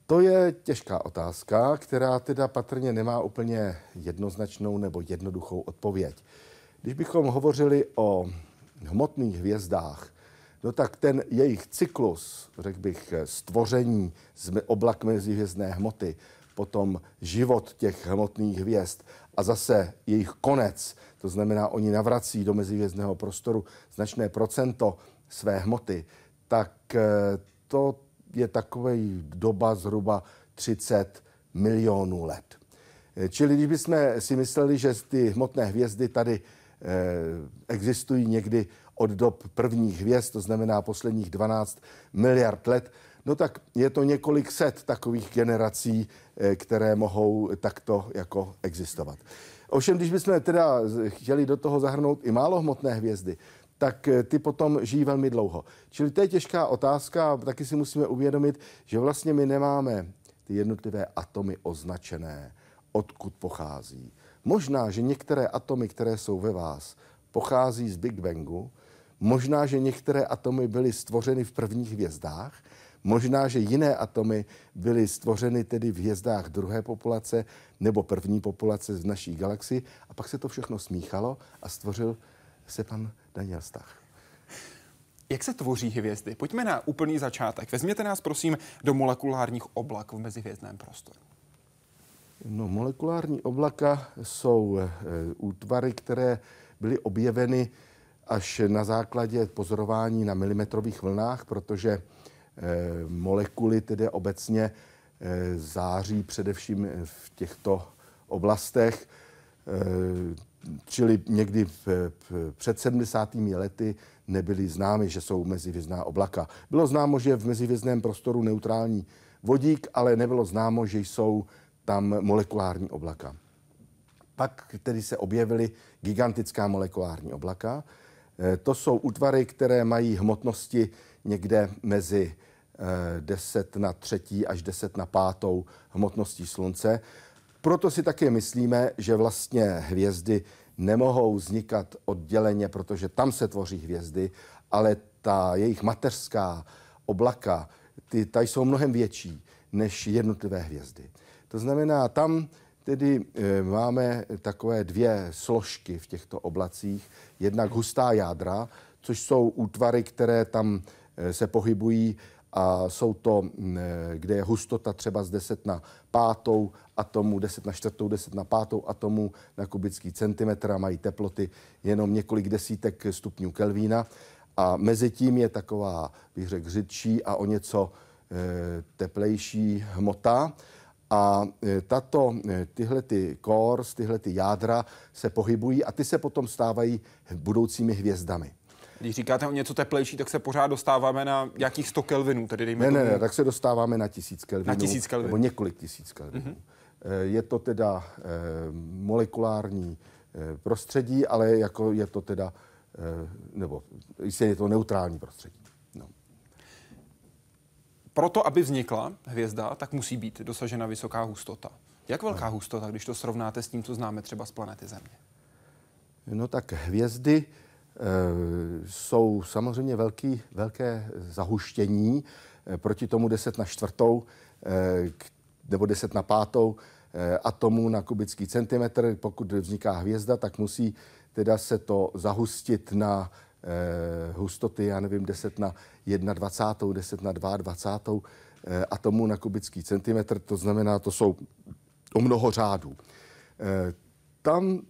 Speaker 2: To je těžká otázka, která teda patrně nemá úplně jednoznačnou nebo jednoduchou odpověď. Když bychom hovořili o hmotných hvězdách, no tak ten jejich cyklus, řekl bych, stvoření z oblak mezihvězdné hmoty, potom život těch hmotných hvězd a zase jejich konec, to znamená, oni navrací do mezihvězdného prostoru značné procento své hmoty, tak eh, to je takový doba zhruba 30 milionů let. Eh, čili když bychom si mysleli, že ty hmotné hvězdy tady eh, existují někdy od dob prvních hvězd, to znamená posledních 12 miliard let, no tak je to několik set takových generací, eh, které mohou takto jako existovat. Ovšem, když bychom teda chtěli do toho zahrnout i málo hmotné hvězdy, tak eh, ty potom žijí velmi dlouho. Čili to je těžká otázka taky si musíme uvědomit, že vlastně my nemáme ty jednotlivé atomy označené, odkud pochází. Možná, že některé atomy, které jsou ve vás, pochází z Big Bangu, Možná, že některé atomy byly stvořeny v prvních hvězdách, Možná, že jiné atomy byly stvořeny tedy v hvězdách druhé populace nebo první populace z naší galaxii a pak se to všechno smíchalo a stvořil se pan Daniel Stach.
Speaker 1: Jak se tvoří hvězdy? Pojďme na úplný začátek. Vezměte nás prosím do molekulárních oblaků v mezihvězdném prostoru.
Speaker 2: No, molekulární oblaka jsou e, útvary, které byly objeveny až na základě pozorování na milimetrových vlnách, protože e, molekuly tedy obecně e, září především v těchto oblastech. Čili někdy v, v, před 70. lety nebyly známy, že jsou mezihvězdná oblaka. Bylo známo, že v mezihvězdném prostoru neutrální vodík, ale nebylo známo, že jsou tam molekulární oblaka. Pak tedy se objevily gigantická molekulární oblaka. Eh, to jsou útvary, které mají hmotnosti někde mezi 10 eh, na třetí až 10 na pátou hmotností Slunce. Proto si také myslíme, že vlastně hvězdy nemohou vznikat odděleně, protože tam se tvoří hvězdy, ale ta jejich mateřská oblaka, ty, ta jsou mnohem větší než jednotlivé hvězdy. To znamená, tam tedy e, máme takové dvě složky v těchto oblacích. Jednak hustá jádra, což jsou útvary, které tam e, se pohybují a jsou to, e, kde je hustota třeba z 10 na pátou atomu, 10 na čtvrtou, 10 na pátou atomu na kubický centimetr a mají teploty jenom několik desítek stupňů Kelvína. A mezi tím je taková, bych řekl, řidší a o něco e, teplejší hmota. A e, tato, e, tyhle ty cores, tyhle ty jádra se pohybují a ty se potom stávají budoucími hvězdami.
Speaker 1: Když říkáte o něco teplejší, tak se pořád dostáváme na nějakých 100 kelvinů, tedy dejme
Speaker 2: ne, tomu... ne, ne, tak se dostáváme na tisíc kelvinů.
Speaker 1: Na tisíc kelvinů.
Speaker 2: Nebo několik tisíc kelvinů. Mm-hmm. Je to teda molekulární prostředí, ale jako je to teda, nebo je to neutrální prostředí.
Speaker 1: Proto, aby vznikla hvězda, tak musí být dosažena vysoká hustota. Jak velká no. hustota, když to srovnáte s tím, co známe třeba z planety Země?
Speaker 2: No tak hvězdy e, jsou samozřejmě velký, velké zahuštění e, proti tomu 10 na čtvrtou e, nebo 10 na pátou e, atomů na kubický centimetr. Pokud vzniká hvězda, tak musí teda se to zahustit na hustoty, já nevím, 10 na 21, 10 na 22 eh, atomů na kubický centimetr, to znamená, to jsou o mnoho řádů. Eh, tam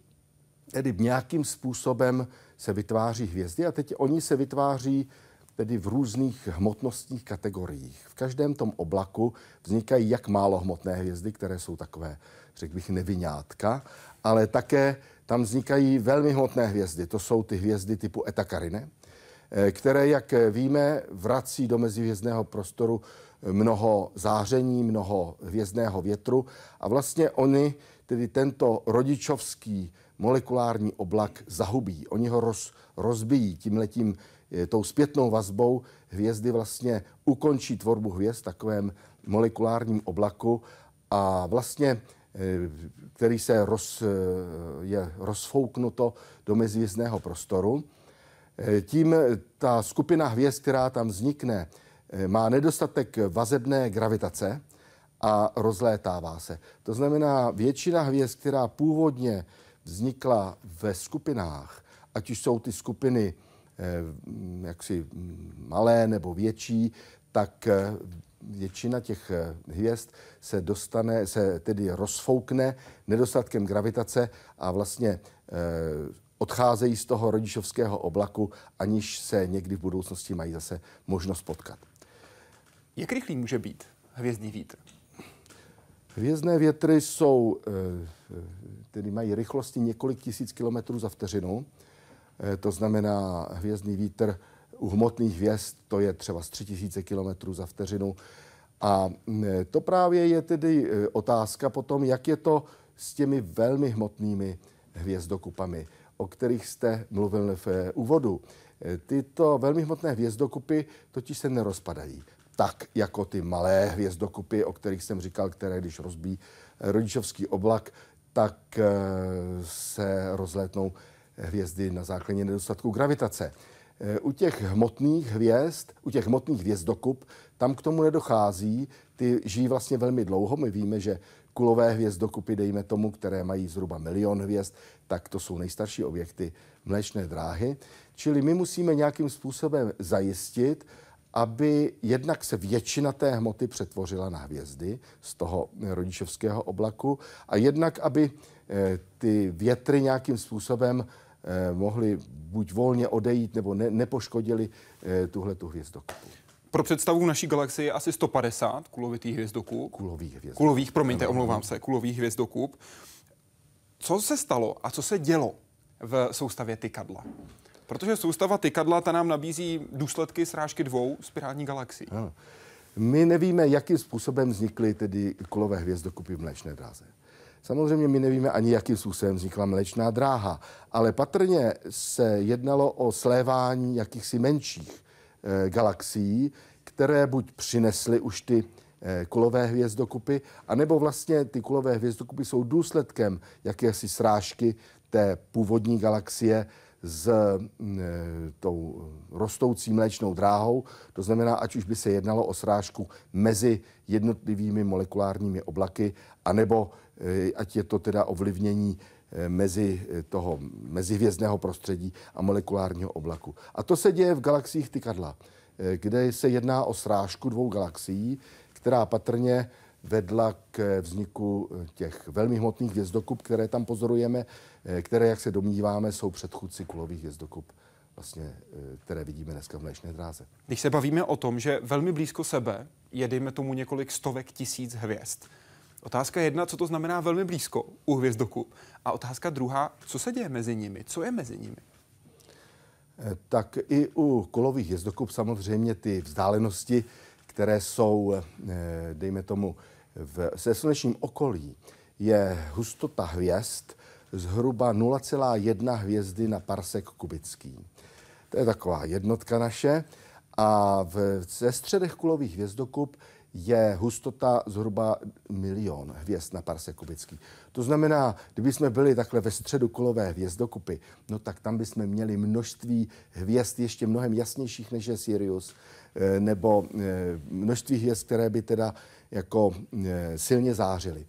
Speaker 2: tedy nějakým způsobem se vytváří hvězdy a teď oni se vytváří tedy v různých hmotnostních kategoriích. V každém tom oblaku vznikají jak málo hmotné hvězdy, které jsou takové, řekl bych, nevinátka, ale také tam vznikají velmi hmotné hvězdy. To jsou ty hvězdy typu Eta Carinae, eh, které, jak víme, vrací do mezihvězdného prostoru mnoho záření, mnoho hvězdného větru a vlastně oni, tedy tento rodičovský molekulární oblak zahubí. Oni ho roz, rozbijí tímhletím eh, tou zpětnou vazbou hvězdy vlastně ukončí tvorbu hvězd v takovém molekulárním oblaku a vlastně Eh, který se roz, eh, je rozfouknuto do mezihvězdného prostoru. Eh, tím ta skupina hvězd, která tam vznikne, má nedostatek vazebné gravitace a rozlétává se. To znamená, většina hvězd, která původně vznikla ve skupinách, ať už jsou ty skupiny jaksi malé nebo větší, tak většina těch eh, hvězd se dostane, se tedy rozfoukne nedostatkem gravitace a vlastně e, odcházejí z toho rodičovského oblaku, aniž se někdy v budoucnosti mají zase možnost potkat.
Speaker 1: Jak rychlý může být hvězdný vítr?
Speaker 2: Hvězdné větry jsou, eh, tedy mají rychlosti několik tisíc kilometrů za vteřinu. To znamená, hvězdný vítr u hmotných hvězd to je třeba z 3000 km za vteřinu. A to právě je tedy e, otázka potom, jak je to s těmi velmi hmotnými hvězdokupami, o kterých jste mluvil v e, úvodu. E, tyto velmi hmotné hvězdokupy totiž se nerozpadají tak jako ty malé hvězdokupy, o kterých jsem říkal, které když rozbíjí rodičovský oblak, tak se rozlétnou hvězdy na základě nedostatku gravitace. U těch hmotných hvězd, u těch hmotných hvězdokup, tam k tomu nedochází. Ty žijí vlastně velmi dlouho. My víme, že kulové hvězdokupy, dejme tomu, které mají zhruba milion hvězd, tak to jsou nejstarší objekty mléčné dráhy. Čili my musíme nějakým způsobem zajistit, aby jednak se většina té hmoty přetvořila na hvězdy z toho rodičovského oblaku a jednak, aby eh, ty větry nějakým způsobem eh, mohly buď volně odejít nebo ne, nepoškodili eh, tuhle tu hvězdokupu.
Speaker 1: Pro představu naší galaxie je asi 150 kulovitých hvězdoků.
Speaker 2: Kulových hvězdoků.
Speaker 1: Kulových, promiňte, omlouvám se, kulových hvězdoků. Co se stalo a co se dělo v soustavě Tykadla? Protože soustava Tykadla ta nám nabízí důsledky srážky dvou spirální galaxií. Ano.
Speaker 2: My nevíme, jakým způsobem vznikly tedy kulové hvězdokupy v mléčné dráze. Samozřejmě my nevíme ani, jakým způsobem vznikla mléčná dráha, ale patrně se jednalo o slévání jakýchsi menších e, galaxií, které buď přinesly už ty e, kulové hvězdokupy, anebo vlastně ty kulové hvězdokupy jsou důsledkem jakési srážky té původní galaxie s e, tou rostoucí mléčnou dráhou. To znamená, ať už by se jednalo o srážku mezi jednotlivými molekulárními oblaky, anebo ať je to teda ovlivnění e, mezi toho mezihvězdného prostředí a molekulárního oblaku. A to se děje v galaxiích Tykadla, kde se jedná o srážku dvou galaxií, která patrně vedla k vzniku těch velmi hmotných hvězdokup, které tam pozorujeme, eh, které, jak se domníváme, jsou předchůdci kulových hvězdokup, vlastně, eh, které vidíme dneska v mléčné dráze.
Speaker 1: Když se bavíme o tom, že velmi blízko sebe jedeme tomu několik stovek tisíc hvězd, Otázka jedna, co to znamená velmi blízko u hvězdokup. A otázka druhá, co se děje mezi nimi, co je mezi nimi?
Speaker 2: Eh, tak i u kulových hvězdokup samozřejmě ty vzdálenosti, které jsou, dejme tomu, v, se slunečním okolí je hustota hvězd zhruba 0,1 hvězdy na parsek kubický. To je taková jednotka naše. A v, ze středech kulových hvězdokup je hustota zhruba milion hvězd na parsek kubický. To znamená, kdyby jsme byli takhle ve středu kulové hvězdokupy, no tak tam bychom měli množství hvězd ještě mnohem jasnějších než je Sirius, eh, nebo eh, množství hvězd, které by teda jako eh, silně zářily.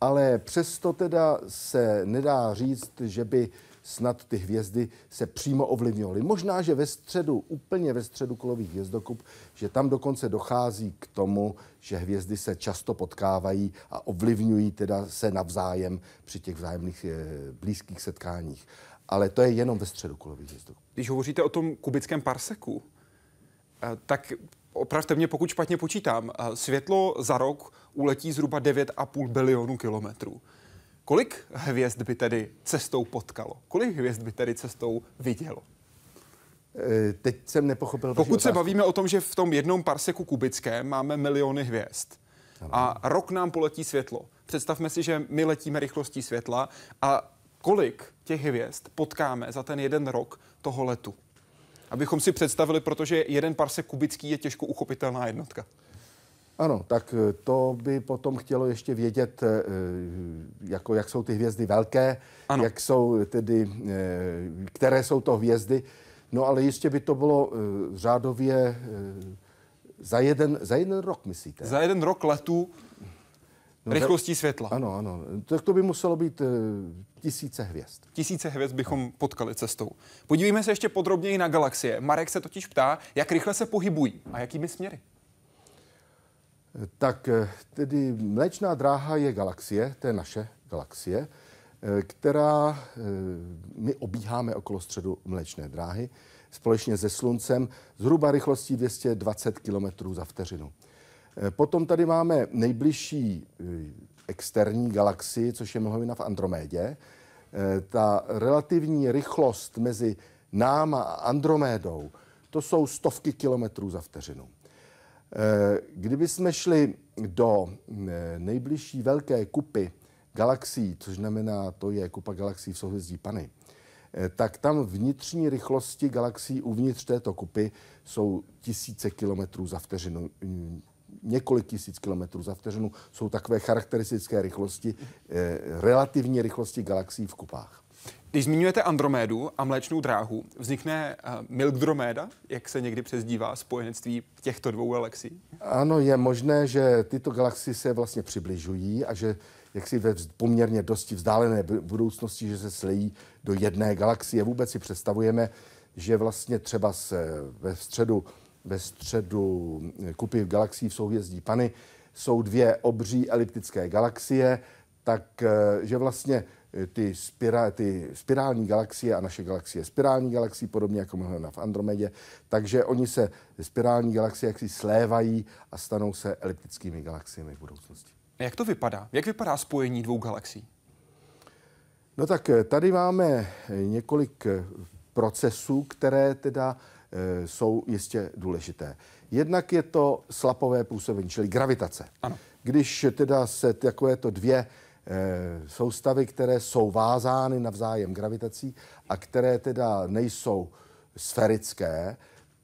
Speaker 2: Ale přesto teda se nedá říct, že by snad ty hvězdy se přímo ovlivňovaly. Možná, že ve středu, úplně ve středu kolových hvězdokup, že tam dokonce dochází k tomu, že hvězdy se často potkávají a ovlivňují teda se navzájem při těch vzájemných eh, blízkých setkáních. Ale to je jenom ve středu kolových hvězdokupů.
Speaker 1: Když hovoříte o tom kubickém parseku, eh, tak opravte mě, pokud špatně počítám, eh, světlo za rok uletí zhruba 9,5 bilionů kilometrů. Kolik hvězd by tedy cestou potkalo? Kolik hvězd by tedy cestou vidělo?
Speaker 2: Eh, teď jsem nepochopil.
Speaker 1: Pokud se bavíme o tom, že v tom jednom parseku kubickém máme miliony hvězd a rok nám poletí světlo. Představme si, že my letíme rychlostí světla a kolik těch hvězd potkáme za ten jeden rok toho letu? Abychom si představili, protože jeden parsek kubický je těžko uchopitelná jednotka.
Speaker 2: Ano, tak eh, to by potom chtělo ještě vědět, eh, jako jak jsou ty hvězdy velké, ano. jak jsou tedy, eh, které jsou to hvězdy. No ale jistě by to bylo řádově za jeden, za jeden rok, myslíte?
Speaker 1: Za jeden rok letu no, rychlostí světla.
Speaker 2: Ano, ano. Tak to by muselo být tisíce hvězd.
Speaker 1: Tisíce hvězd bychom no. potkali cestou. Podívejme se ještě podrobněji na galaxie. Marek se totiž ptá, jak rychle se pohybují a jakými směry.
Speaker 2: Tak eh, tedy Mléčná dráha je galaxie, to je naše galaxie, eh, která eh, my obíháme okolo středu Mléčné dráhy společně se Sluncem zhruba rychlostí 220 km za vteřinu. Potom tady máme nejbližší externí galaxii, což je mlhovina v Andromédě. Ta relativní rychlost mezi náma a Andromédou, to jsou stovky kilometrů za vteřinu. Eh, kdyby jsme šli do eh, nejbližší velké kupy galaxií, což znamená, to je kupa galaxií v souhvězdí Pany, eh, tak tam vnitřní rychlosti galaxií uvnitř této kupy jsou tisíce kilometrů za vteřinu. Několik tisíc kilometrů za vteřinu jsou takové charakteristické rychlosti, relativní rychlosti galaxií v kupách.
Speaker 1: Když zmiňujete Andromédu a mléčnou dráhu, vznikne uh, Milkdroméda, jak se někdy přezdívá spojenectví těchto dvou galaxií?
Speaker 2: Ano, je možné, že tyto galaxie se vlastně přibližují a že jaksi ve poměrně dosti vzdálené budoucnosti, že se slejí do jedné galaxie. Vůbec si představujeme, že vlastně třeba se ve středu, ve středu kupy galaxií v souhvězdí Pany jsou dvě obří eliptické galaxie, tak eh, vlastně eh, ty, spira, ty spirální galaxie a naše galaxie spirální galaxie, podobně jako máme v Andromedě, takže oni se spirální galaxie jaksi slévají a stanou se eliptickými galaxiemi v budoucnosti.
Speaker 1: Jak to vypadá? Jak vypadá spojení dvou galaxií?
Speaker 2: No tak eh, tady máme několik procesů, které teda jsou jistě důležité. Jednak je to slapové působení, čili gravitace.
Speaker 1: Ano.
Speaker 2: Když teda se takovéto dvě Eh, soustavy, které jsou vázány navzájem gravitací a které teda nejsou sferické,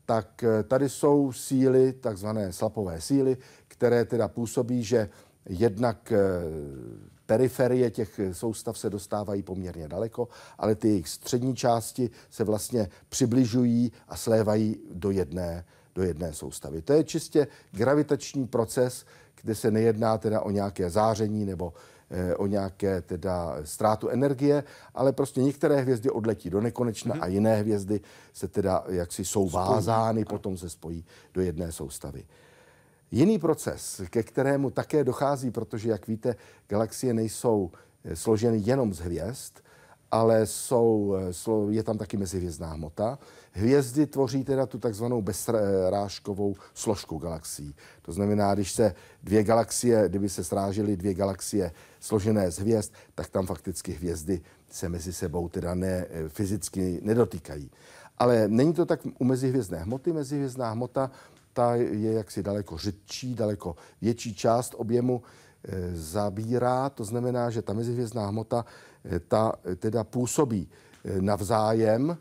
Speaker 2: tak eh, tady jsou síly, takzvané slapové síly, které teda působí, že jednak eh, periferie těch soustav se dostávají poměrně daleko, ale ty jejich střední části se vlastně přibližují a slévají do jedné, do jedné soustavy. To je čistě gravitační proces, kde se nejedná teda o nějaké záření nebo Eh, o nějaké teda ztrátu energie, ale prostě některé hvězdy odletí do nekonečna hmm. a jiné hvězdy se teda jaksi jsou spojí. vázány, potom se spojí do jedné soustavy. Jiný proces, ke kterému také dochází, protože, jak víte, galaxie nejsou eh, složeny jenom z hvězd, ale jsou, eh, je tam taky mezihvězdná hmota. Hvězdy tvoří teda tu takzvanou bezrážkovou složku galaxií. To znamená, když se dvě galaxie, kdyby se srážely dvě galaxie složené z hvězd, tak tam fakticky hvězdy se mezi sebou teda ne, eh, fyzicky nedotýkají. Ale není to tak u mezihvězdné hmoty. Mezihvězdná hmota ta je jaksi daleko řidčí, daleko větší část objemu e, zabírá. To znamená, že ta mezihvězdná hmota ta teda působí e, navzájem,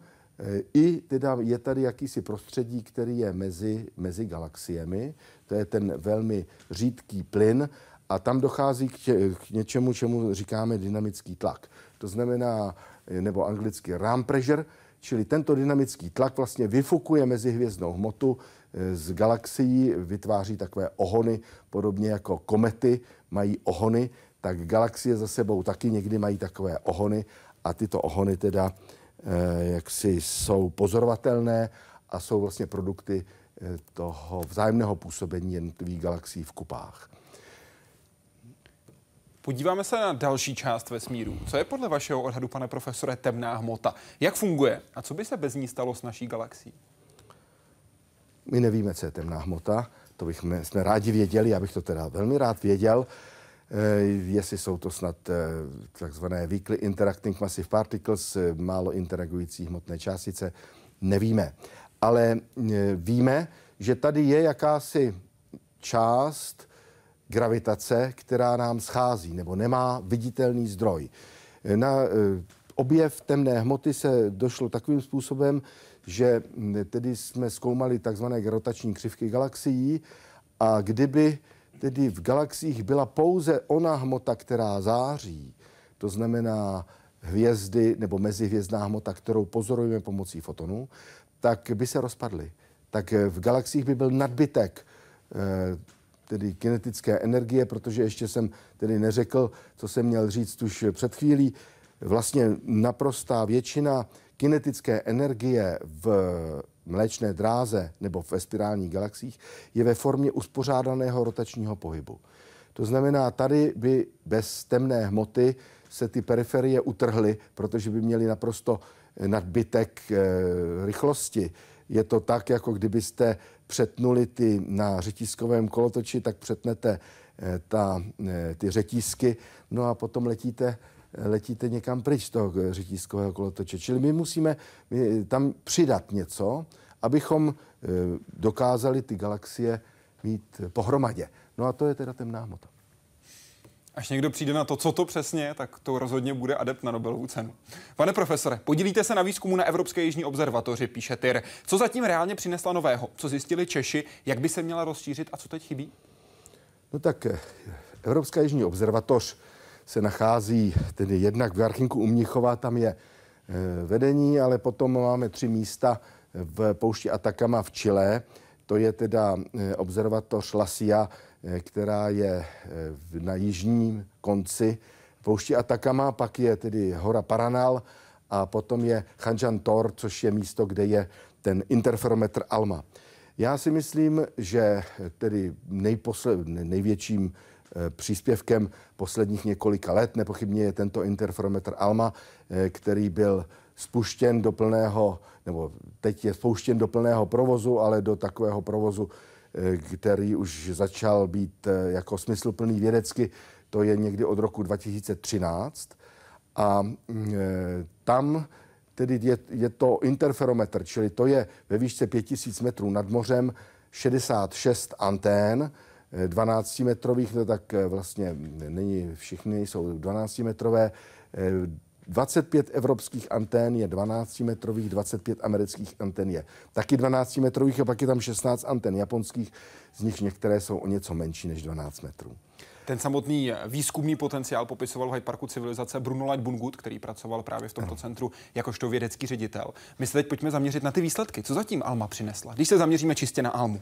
Speaker 2: i teda je tady jakýsi prostředí, který je mezi, mezi galaxiemi. To je ten velmi řídký plyn a tam dochází k, tě, k něčemu, čemu říkáme dynamický tlak. To znamená, nebo anglicky ram pressure, čili tento dynamický tlak vlastně vyfukuje mezihvězdnou hmotu eh, z galaxií, vytváří takové ohony, podobně jako komety mají ohony, tak galaxie za sebou taky někdy mají takové ohony a tyto ohony teda Eh, jaksi jsou pozorovatelné a jsou vlastně produkty eh, toho vzájemného působení jednotlivých galaxií v kupách.
Speaker 1: Podíváme se na další část vesmíru. Co je podle vašeho odhadu, pane profesore, temná hmota? Jak funguje a co by se bez ní stalo s naší galaxií?
Speaker 2: My nevíme, co je temná hmota. To bychom jsme rádi věděli, já bych to teda velmi rád věděl. Eh, jestli jsou to snad eh, takzvané weakly interacting massive particles, eh, málo interagující hmotné částice, nevíme. Ale víme, že tady je jakási část gravitace, která nám schází nebo nemá viditelný zdroj. Na objev temné hmoty se došlo takovým způsobem, že hm, tedy jsme zkoumali takzvané rotační křivky galaxií a kdyby tedy v galaxiích byla pouze ona hmota, která září, to znamená hvězdy nebo mezihvězdná hmota, kterou pozorujeme pomocí fotonů, tak by se rozpadly. Tak v galaxiích by byl nadbytek eh, tedy kinetické energie, protože ještě jsem tedy neřekl, co jsem měl říct už před chvílí. Vlastně naprostá většina kinetické energie v mléčné dráze nebo ve spirálních galaxiích je ve formě uspořádaného rotačního pohybu. To znamená, tady by bez temné hmoty se ty periferie utrhly, protože by měly naprosto nadbytek e, rychlosti. Je to tak, jako kdybyste přetnuli ty na řetízkovém kolotoči, tak přetnete e, ta, e, ty řetízky, no a potom letíte letíte někam pryč z toho řetízkového kolotoče. Čili my musíme tam přidat něco, abychom eh, dokázali ty galaxie mít pohromadě. No a to je teda temná hmota.
Speaker 1: Až někdo přijde na to, co to přesně, tak to rozhodně bude adept na Nobelovu cenu. Pane profesore, podílíte se na výzkumu na Evropské jižní observatoři, píše TIR. Co zatím reálně přinesla nového? Co zjistili Češi? Jak by se měla rozšířit a co teď chybí?
Speaker 2: No tak eh, Evropská jižní observatoř se nachází tedy jednak v Garchinku u Mnichova, tam je vedení, ale potom máme tři místa v poušti Atakama v Chile. To je teda observatoř Lasia, která je na jižním konci poušti Atakama, pak je tedy hora Paranal a potom je Hanjan Tor, což je místo, kde je ten interferometr ALMA. Já si myslím, že tedy nejposled, největším eh, příspěvkem posledních několika let. Nepochybně je tento interferometr ALMA, eh, který byl spuštěn do plného, nebo teď je spouštěn do plného provozu, ale do takového provozu, eh, který už začal být jako smysluplný vědecky, to je někdy od roku 2013. A mm, tam tedy je, je to interferometr, čili to je ve výšce 5000 metrů nad mořem 66 antén, 12 eh, metrových, no tak eh, vlastně není všechny, jsou 12 metrové. 25 eh, evropských antén je 12 metrových, 25 amerických antén je taky 12 metrových a pak je tam 16 antén japonských, z nich některé jsou o něco menší než 12 metrů.
Speaker 1: Ten samotný výzkumný potenciál popisoval v Hyde Parku civilizace Bruno Light Bungut, který pracoval právě v tomto centru jakožto vědecký ředitel. My se teď pojďme zaměřit na ty výsledky. Co zatím Alma přinesla? Když se zaměříme čistě na Almu.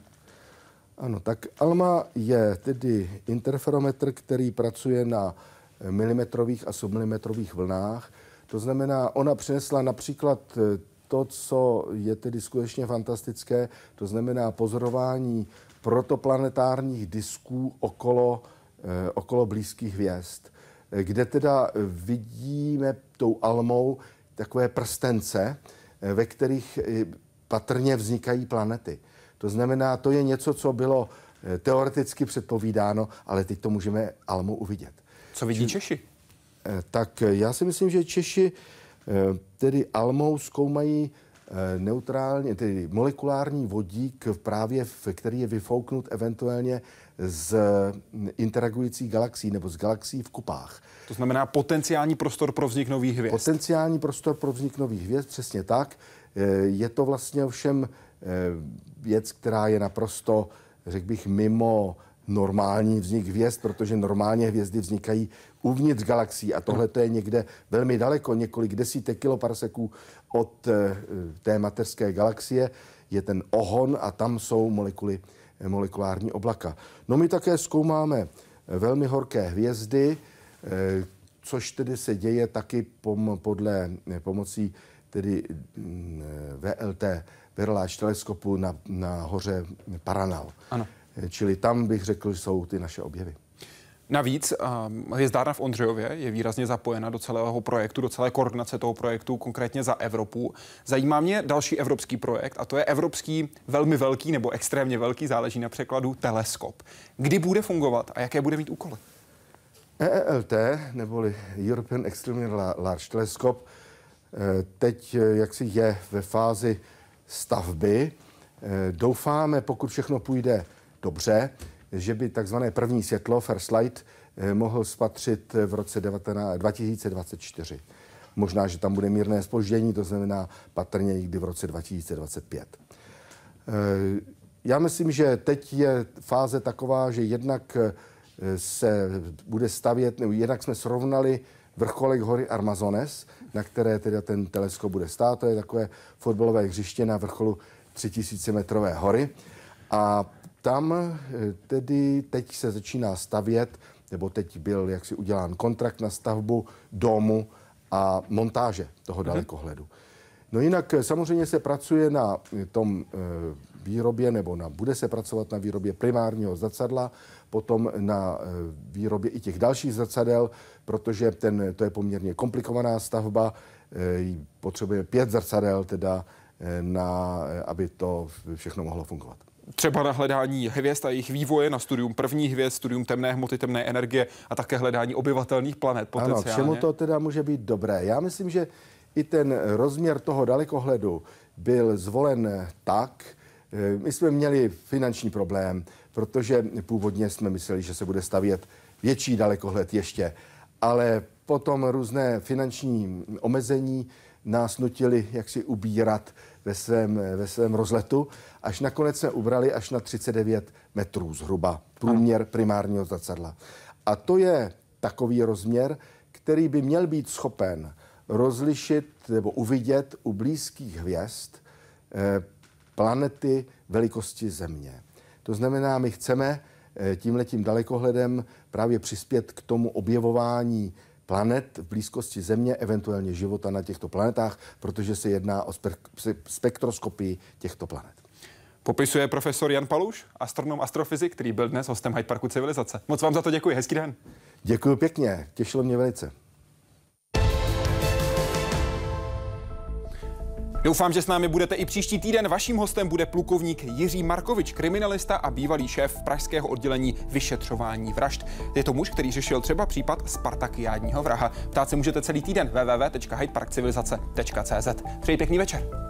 Speaker 2: Ano, tak Alma je tedy interferometr, který pracuje na milimetrových a submilimetrových vlnách. To znamená, ona přinesla například eh, to, co je tedy skutečně fantastické, to znamená pozorování protoplanetárních disků okolo Eh, okolo blízkých hvězd, eh, kde teda vidíme tou almou takové prstence, eh, ve kterých patrně vznikají planety. To znamená, to je něco, co bylo teoreticky předpovídáno, ale teď to můžeme almou uvidět.
Speaker 1: Co vidí Češi?
Speaker 2: Tak já si myslím, že Češi tedy almou zkoumají neutrálně, tedy molekulární vodík právě, v, který je vyfouknut eventuálně z interagujících galaxií nebo z galaxií v kupách.
Speaker 1: To znamená potenciální prostor pro vznik nových hvězd.
Speaker 2: Potenciální prostor pro vznik nových hvězd, přesně tak. Eh, je to vlastně ovšem eh, věc, která je naprosto, řekl bych, mimo normální vznik hvězd, protože normálně hvězdy vznikají uvnitř galaxií a tohle to je někde velmi daleko, několik desítek kiloparseků od eh, té mateřské galaxie je ten ohon a tam jsou molekuly molekulární oblaka. No my také zkoumáme velmi horké hvězdy, eh, což tedy se děje taky pom, podle eh, pomocí tedy mm, VLT, Verláč teleskopu na, na hoře Paranal. Ano. Eh, čili tam bych řekl, že jsou ty naše objevy.
Speaker 1: Navíc hvězdárna v Ondřejově je výrazně zapojena do celého projektu, do celé koordinace toho projektu, konkrétně za Evropu. Zajímá mě další evropský projekt a to je evropský velmi velký nebo extrémně velký, záleží na překladu, teleskop. Kdy bude fungovat a jaké bude mít úkoly?
Speaker 2: EELT, neboli European Extremely Large Telescope, eh, teď eh, jaksi je ve fázi stavby. Eh, doufáme, pokud všechno půjde dobře, že by takzvané první světlo, first light, eh, mohl spatřit v roce 19, 2024. Možná, že tam bude mírné spoždění, to znamená patrně někdy v roce 2025. Eh, já myslím, že teď je fáze taková, že jednak se bude stavět, jednak jsme srovnali vrcholek hory Armazones, na které teda ten teleskop bude stát. To je takové fotbalové hřiště na vrcholu 3000 metrové hory. A tam eh, tedy teď se začíná stavět, nebo teď byl jaksi udělán kontrakt na stavbu domu a montáže toho mhm. dalekohledu. No jinak eh, samozřejmě se pracuje na tom eh, výrobě, nebo na, bude se pracovat na výrobě primárního zrcadla, potom na výrobě i těch dalších zrcadel, protože ten, to je poměrně komplikovaná stavba, potřebuje pět zrcadel, teda na, aby to všechno mohlo fungovat
Speaker 1: třeba na hledání hvězd a jejich vývoje, na studium prvních hvězd, studium temné hmoty, temné energie a také hledání obyvatelných planet potenciálně.
Speaker 2: Ano, čemu to teda může být dobré? Já myslím, že i ten rozměr toho dalekohledu byl zvolen tak, eh, my jsme měli finanční problém, protože původně jsme mysleli, že se bude stavět větší dalekohled ještě, ale potom různé finanční omezení nás nutili jaksi ubírat ve svém, ve svém rozletu, až nakonec jsme ubrali až na 39 metrů zhruba, průměr primárního zrcadla. A to je takový rozměr, který by měl být schopen rozlišit nebo uvidět u blízkých hvězd eh, planety velikosti Země. To znamená, my chceme tímhletím dalekohledem právě přispět k tomu objevování planet v blízkosti Země, eventuálně života na těchto planetách, protože se jedná o spektroskopii těchto planet.
Speaker 1: Popisuje profesor Jan Paluš, astronom, astrofyzik, který byl dnes hostem Hyde Parku Civilizace. Moc vám za to děkuji, hezký den.
Speaker 2: Děkuji pěkně, těšilo mě velice.
Speaker 1: Doufám, že s námi budete i příští týden. Vaším hostem bude plukovník Jiří Markovič, kriminalista a bývalý šéf pražského oddělení vyšetřování vražd. Je to muž, který řešil třeba případ Spartakiádního vraha. Ptát se můžete celý týden www.hydeparkcivilizace.cz. Přeji pěkný večer.